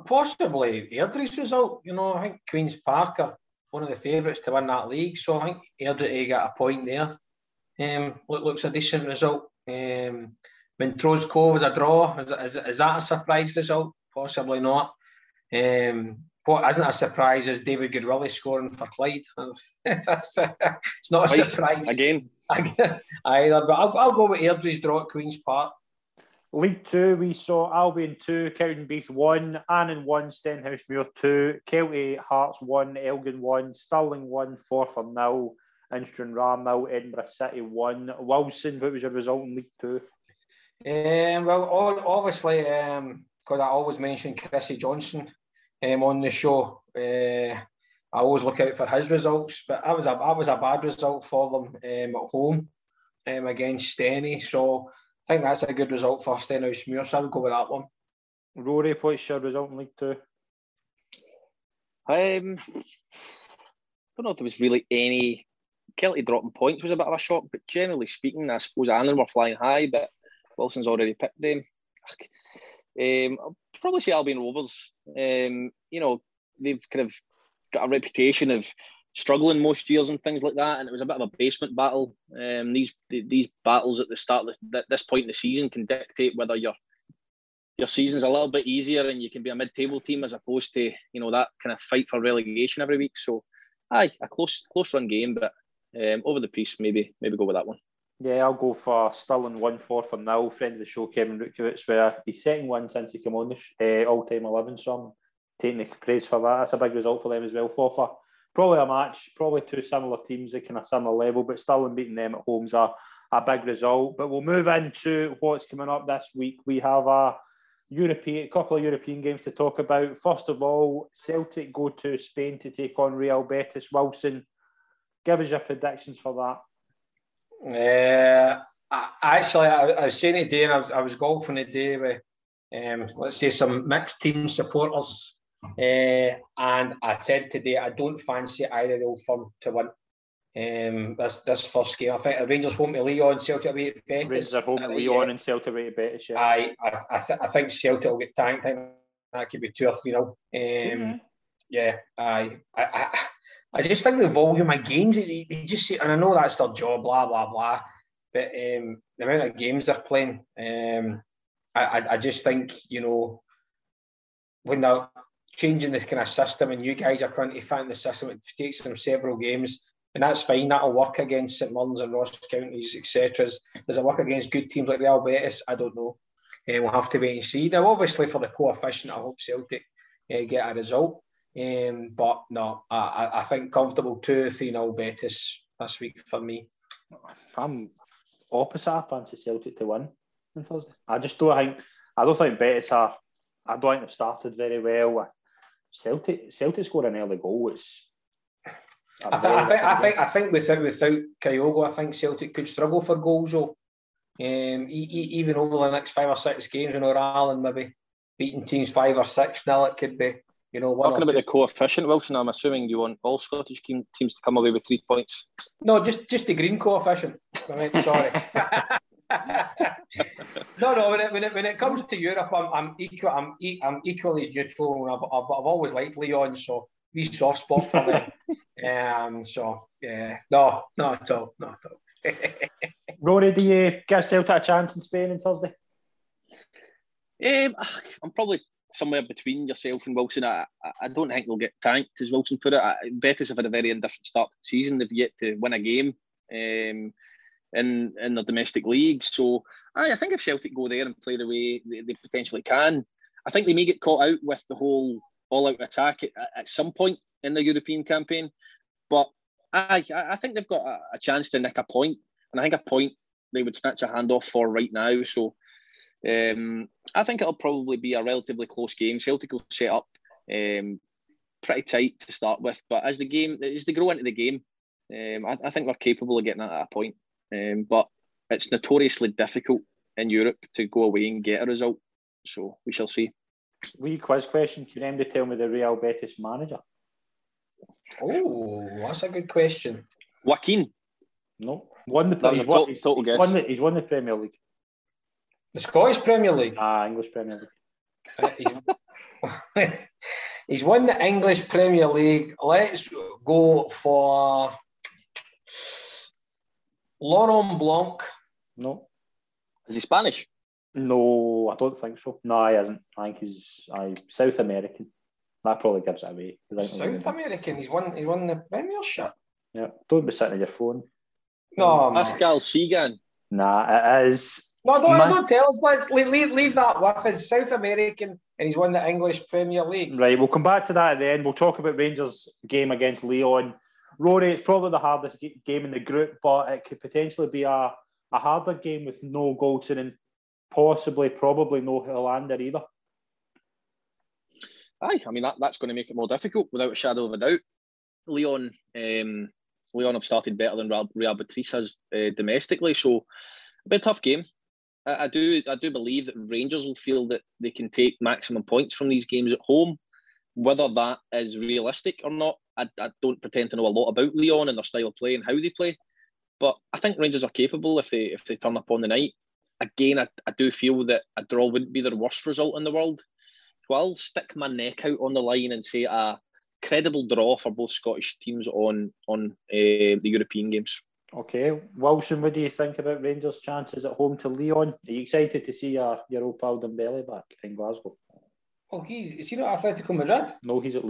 possibly Airdrie's result. You know, I think Queen's Park are one of the favourites to win that league, so I think Airdrie got a point there. Um, looks a decent result. Um, Montrose Cove is a draw. Is, is, is that a surprise result? Possibly not. Um, what isn't a surprise is David Goodwillie scoring for Clyde. That's it's not a surprise again either. But I'll, I'll go with Airdrie's draw at Queens Park. League Two, we saw Albion 2, Cowdenbeath 1, Annan 1, Stenhousemuir 2, Kelty Hearts 1, Elgin 1, Stirling 1, Forfar nil, Stranraer nil, Edinburgh City 1. Wilson, what was your result in League Two? Um, well, obviously, because um, I always mention Chrissy Johnson um, on the show, uh, I always look out for his results, but I was a, that was a bad result for them um, at home um, against Steny. So, I think that's a good result for Stenhousemuir, so I'll go with that one. Rory, what's your result in League Two? Um, I don't know if there was really any. Kelty dropping points was a bit of a shock, but generally speaking, I suppose Annan were flying high, but Wilson's already picked them. Um, I'll probably say Albion Rovers. Um, you know, they've kind of got a reputation of struggling most years and things like that. And it was a bit of a basement battle. Um, these these battles at the start at this point in the season can dictate whether your your season's a little bit easier and you can be a mid-table team as opposed to you know that kind of fight for relegation every week. So, aye, a close close run game, but um, over the piece, maybe maybe go with that one. Yeah, I'll go for Stirling one four for now. Friend of the show, Kevin Rutkowitz, where he's second one since he came on the uh, all time eleven. So I'm taking the praise for that. That's a big result for them as well. Forfar probably a match, probably two similar teams at kind of similar level, but Stirling beating them at home's a, a big result. But we'll move into what's coming up this week. We have a European, a couple of European games to talk about. First of all, Celtic go to Spain to take on Real Betis. Wilson, give us your predictions for that. Uh, actually, I, I, was saying today, and I was, I was golfing today with, um, let's say, some mixed team supporters uh, and I said today I don't fancy either old firm to win. Um, this this first game, I think the Rangers home to Lyon, Celtic away to Betis. Rangers are home to Lyon and Celtic away to Betis. Yeah. I I, I, th- I think Celtic will get tanked. I think that could be two or three nil. Um, mm-hmm. Yeah, I, I I just think the volume of games, they, they just and I know that's their job, blah blah blah, but um, the amount of games they're playing, um, I, I I just think you know when they're changing this kind of system, and you guys are to find the system. It takes them several games, and that's fine. That'll work against St Mirrens and Ross counties, etc. Does it work against good teams like Real Betis? I don't know. Uh, we'll have to wait and see. Now, obviously, for the coefficient, I hope Celtic uh, get a result. Um, but no, I, I think comfortable 2 3 0 Betis this week for me. I'm opposite. I fancy Celtic to win on Thursday. I just don't think, I don't think Betis are, I don't think they've started very well. Celtic Celtic score an early goal. It's I, th- I think I think I think without without Kyogo, I think Celtic could struggle for goals though. Um, e- e- even over the next five or six games, you know, Allen maybe beating teams five or six now, it could be. You know, talking about the coefficient, Wilson. I'm assuming you want all Scottish teams to come away with three points. No, just just the green coefficient. I mean, sorry. no, no. When it, when it, when it comes to Europe, I'm I'm equal. I'm I'm equally as neutral. I've, I've I've always liked Leon, so we soft spot for them. um. So yeah. No. Not at all. Not at all. Rory, do you give Celtic a chance in Spain on Thursday? Um, I'm probably somewhere between yourself and Wilson. I, I don't think they'll get tanked, as Wilson put it. I, Betis have had a very indifferent start to the season. They've yet to win a game. Um, in in the domestic league. So I, I think if Celtic go there and play the way they, they potentially can, I think they may get caught out with the whole all-out attack at, at some point in the European campaign. But I, I think they've got a, a, chance to nick a point, and I think a point they would snatch a hand off for right now. So um, I think it'll probably be a relatively close game. Celtic will set up um, pretty tight to start with, but as the game as they grow into the game, um, I, I, think they're capable of getting at a point. Um, but it's notoriously difficult in Europe to go away and get a result. So we shall see. Wee quiz question. Can you remember to tell me the Real Betis manager? Oh, that's a good question. Joaquin. No, won the. He's, won, he's, total he's, won the, he's won the Premier League. The Scottish Premier League. Ah, English Premier League. Uh, he's, he's won the English Premier League. Let's go for Laurent Blanc. No. Is he Spanish? No, I don't think so. No, he isn't. I think he's I, South American. That probably gives it away. South American. He's won. He won the Premiership. Yeah. Don't be sitting on your phone. No, Pascal Cygan. Nah, it is. No, don't, Man- don't tell us. Let's leave, leave that with us. South American, and he's won the English Premier League. Right, we'll come back to that at the end. We'll talk about Rangers' game against Lyon. Rory, it's probably the hardest game in the group, but it could potentially be a, a harder game with no Goldson and possibly, probably no Helander either. Aye, I mean that, that's going to make it more difficult without a shadow of a doubt. Leon, um, Lyon have started better than Real Betis has uh, domestically, so a bit tough game. I, I, do, I do believe that Rangers will feel that they can take maximum points from these games at home. Whether that is realistic or not, I, I don't pretend to know a lot about Leon and their style of play and how they play. But I think Rangers are capable if they if they turn up on the night. Again, I, I do feel that a draw wouldn't be their worst result in the world. So I'll stick my neck out on the line and say a credible draw for both Scottish teams on on uh, the European games. Okay, Wilson, what do you think about Rangers' chances at home to Leon? Are you excited to see uh, your old pal Dembele back in Glasgow? Oh, he's is he not Atletico Madrid? No, he's at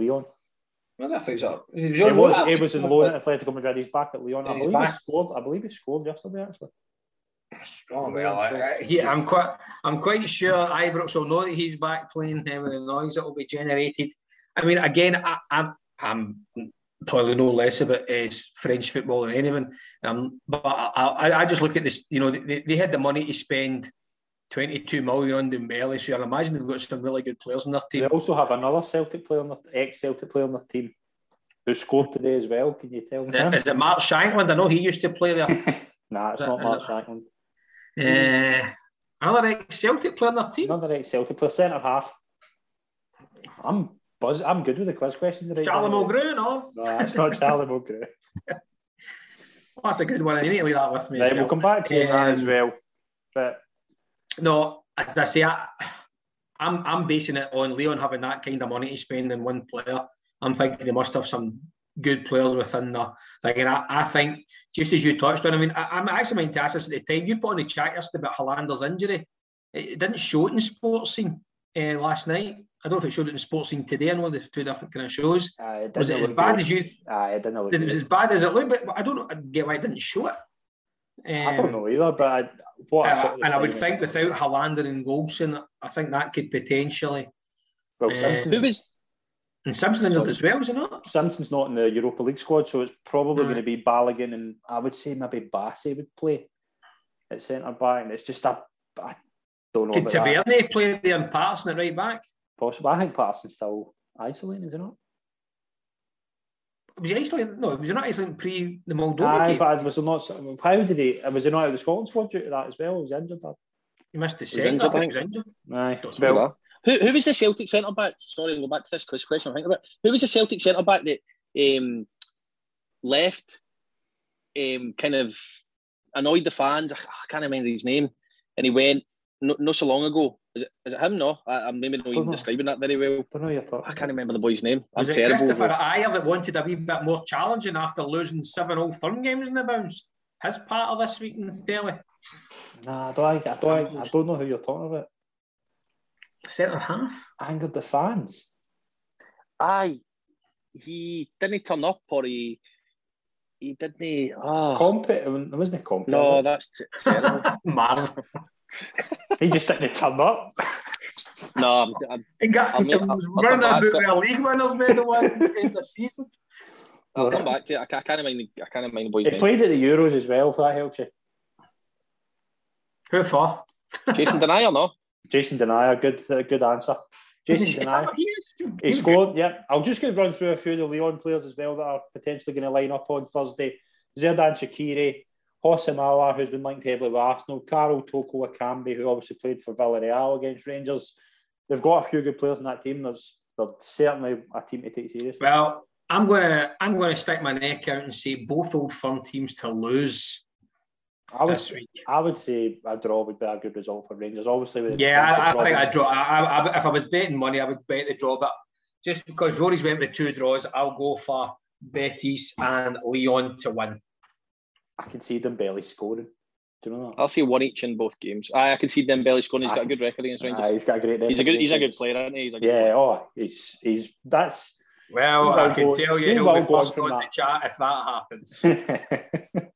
Lyon. Where's that thing up? He was, it was, it was in loan at Atletico Madrid. He's back at Leon. I believe back. he scored. I believe he scored yesterday actually. Oh well, I, he, I'm quite, I'm quite sure Ibrox will know that he's back playing him with the noise that will be generated. I mean, again, I, I'm, I'm probably no less about uh, French football than anyone. Um, but I, I, I, just look at this. You know, they, they had the money to spend 22 million on Dembele, so I imagine they've got some really good players on their team. They also have another Celtic player, on their, ex-Celtic player on their team, who scored today as well. Can you tell me? Is it Mark Shankland? I know he used to play there. nah, it's not Mark Shankland. Uh, another ex-Celtic player on their team. Another ex-Celtic player, centre half. I'm buzz. I'm good with the quiz questions. Right Charlie Mulgrew, no? No, it's not Charlie Mulgrew. well, that's a good one. I need to leave that with me. Right, well. we'll come back to um, that as well. But no, as I say, I, I'm I'm basing it on Leon having that kind of money to spend in one player. I'm thinking they must have some good players within the thing. And I, I think, just as you touched on, I mean, I, am actually meant to ask this at the time. You put on the chat yesterday about Helander's injury. It, didn't show it in Sportscene uh, last night. I don't know if it showed it in sports scene today. I know there's two different kind of shows. Uh, was it as bad good. as you? Uh, it didn't it was as bad as it looked, but I don't know, I get why it didn't show it. Um, I don't know either, but I, what uh, and I would think without Helander and Goldson, I think that could potentially. Well, Simpsons, who was and Simpson's Simpsons as well, is it not? Simpson's not in the Europa League squad, so it's probably going to be Balogun and I would say maybe Bassey would play at centre back. And it's just a, I don't know. Could Tavernier play there and Patterson at right back? Possible. I think Patterson's still isolating, is it not? Was he isolating? No, was he not isolating pre the Moldova Aye, game? but was it not? How did he? Was he not out of the Scotland squad due to that as well? Was he injured? He missed the second. I think he was injured. Aye. Well, who, who was the Celtic centre back? Sorry, we'll go back to this quiz question. I think about who was the Celtic centre back that um, left, um, kind of annoyed the fans. I can't remember his name, and he went no, not so long ago. Is it is it him? No, I, am maybe not even know. describing that very well. Don't know your thought. I can't remember the boy's name. Was I'm it terrible. Kristoffer Ajer that wanted a wee bit more challenging after losing seven old firm games in the bounce? His part of this week in the telly. Nah, I don't. I don't. I don't know who you're talking about. Centre half? Angered the fans. Aye. He didn't turn up or he he didn't. Oh. Compet, it wasn't a compet. No, that's t- terrible. Marv. He just didn't turn up. No, I'm, I'm, He got I'll he make- I'll- was I'll running come back about to with a league winners medal in, in the season. I'll come back to it. I, ca- I can't mind. the- I can't mind the boy's He name. played at the Euros as well, if that helps you. Who for? Jason Denayer, no. Jason Denayer, good uh, good answer. Jason Is- is Denayer. he He he's scored, yeah. I'll just go run through a few of the Leon players as well that are potentially going to line up on Thursday. Xherdan Shaqiri, Houssem Aouar, who's been linked heavily with Arsenal, Karl Toko Ekambi, who obviously played for Villarreal against Rangers. They've got a few good players in that team. There's, they're certainly a team to take seriously. Well, I'm gonna I'm gonna stick my neck out and say both old firm teams to lose I would, this week. I would say a draw would be a good result for Rangers. Obviously, with Yeah, I, I think I draw. I, I, if I was betting money, I would bet the draw. But just because Rory's went with two draws, I'll go for Betis and Leon to win. I can see them barely scoring. Do you know that? I'll see one each in both games. I, I can see them barely scoring. He's I got a good record against Rangers. Ah, he's got a great. he's a good. He's a good player, isn't he? He's a good Yeah. player. Oh, he's he's that's. Well, Well, I can go- tell you, he'll be go on first from on the chat if that happens.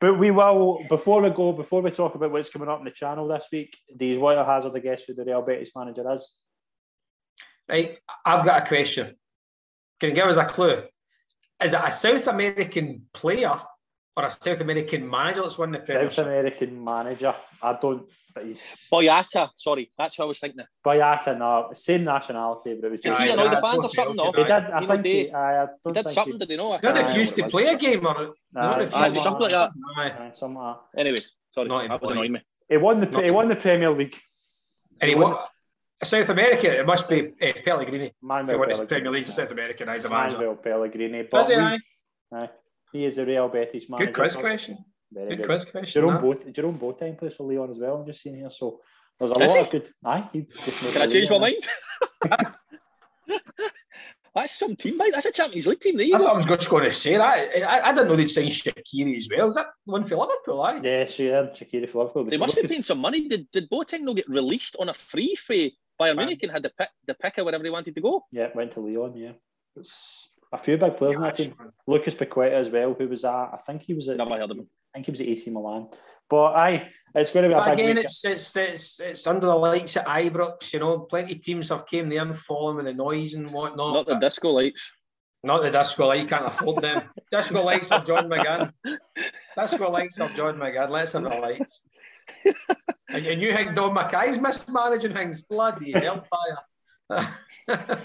but we will before we go before we talk about what's coming up in the channel this week. Do you want to hazard a guess who the Real Betis manager is? Right, I've got a question. Can you give us a clue? Is it a South American player or a South American manager that's won the South American manager. I don't. But he's Boyata. Sorry, that's what I was thinking. of. Boyata. No, same nationality, but it was Did just. he Aye, annoy the fans or both something? No. Belgian, He aye. did. I You know, think they- he. I, I He don't did think something, He, did he know? I Not can't Aye, if used to what play a game or Aye, not something you- like that. Aye. aye, something like that. Anyway, sorry, Not that was annoying me. He won the. Not- He won the Premier League. And he won South America. It must be uh, Pellegrini. If he Manuel won the Pellegrini. Premier League to South America, he's a manager. Manuel Pellegrini. Does But he? we- aye? aye, he is the Real Betis manager. Good quiz question. Very Good good. quiz question. Jerome, that. Boat, Jerome Boateng plays for Leon as well. I'm just seeing here. So there's a Does lot he? of good. Aye, he Can I for change my mind? That's some team, mate. That's a Champions League team. There That's what I was just going to say. That I, I didn't know they'd signed Shaqiri as well. Is that the one for Liverpool? Aye. Yeah, so yeah, Shaqiri for Liverpool. They must be Lucas- paying some money. Did did Boateng not get released on a free for Bayern Munich and had the pick the pick of wherever he wanted to go? Yeah, went to Leon. Yeah, it's a few big players in that team. Lucas Paqueta as well, who was at. I think he was at. Never heard of him. I think he was at AC Milan. But aye, it's going to be a But big again, week. it's, it's it's it's under the lights at Ibrox. You know, plenty of teams have came there and fallen with the noise and whatnot. Not the disco lights. not the disco light. You can't afford them. disco lights are John McGann. Disco lights are John McGann. Let's have the lights. and, and you think Dom McKay's mismanaging things? Bloody hellfire.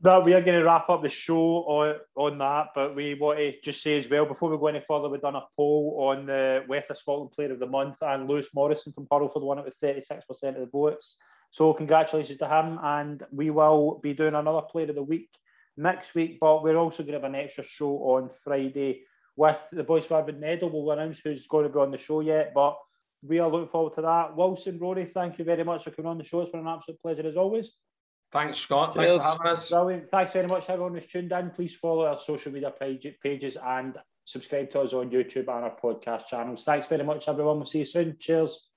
But we are going to wrap up the show on, on that. But we want to just say as well, before we go any further, we've done a poll on the West of Scotland Player of the Month, and Lewis Morrison from Hurlford won it with 36% of the votes. So congratulations to him. And we will be doing another Player of the Week next week, but we're also going to have an extra show on Friday with the boys from Arvid. We'll announce who's going to be on the show yet, but we are looking forward to that. Wilson, Rory, thank you very much for coming on the show. It's been an absolute pleasure as always. Thanks, Scott. Thanks Cheers. for having us. Brilliant. Thanks very much, everyone who's tuned in. Please follow our social media page, pages and subscribe to us on YouTube and our podcast channels. Thanks very much, everyone. We'll see you soon. Cheers.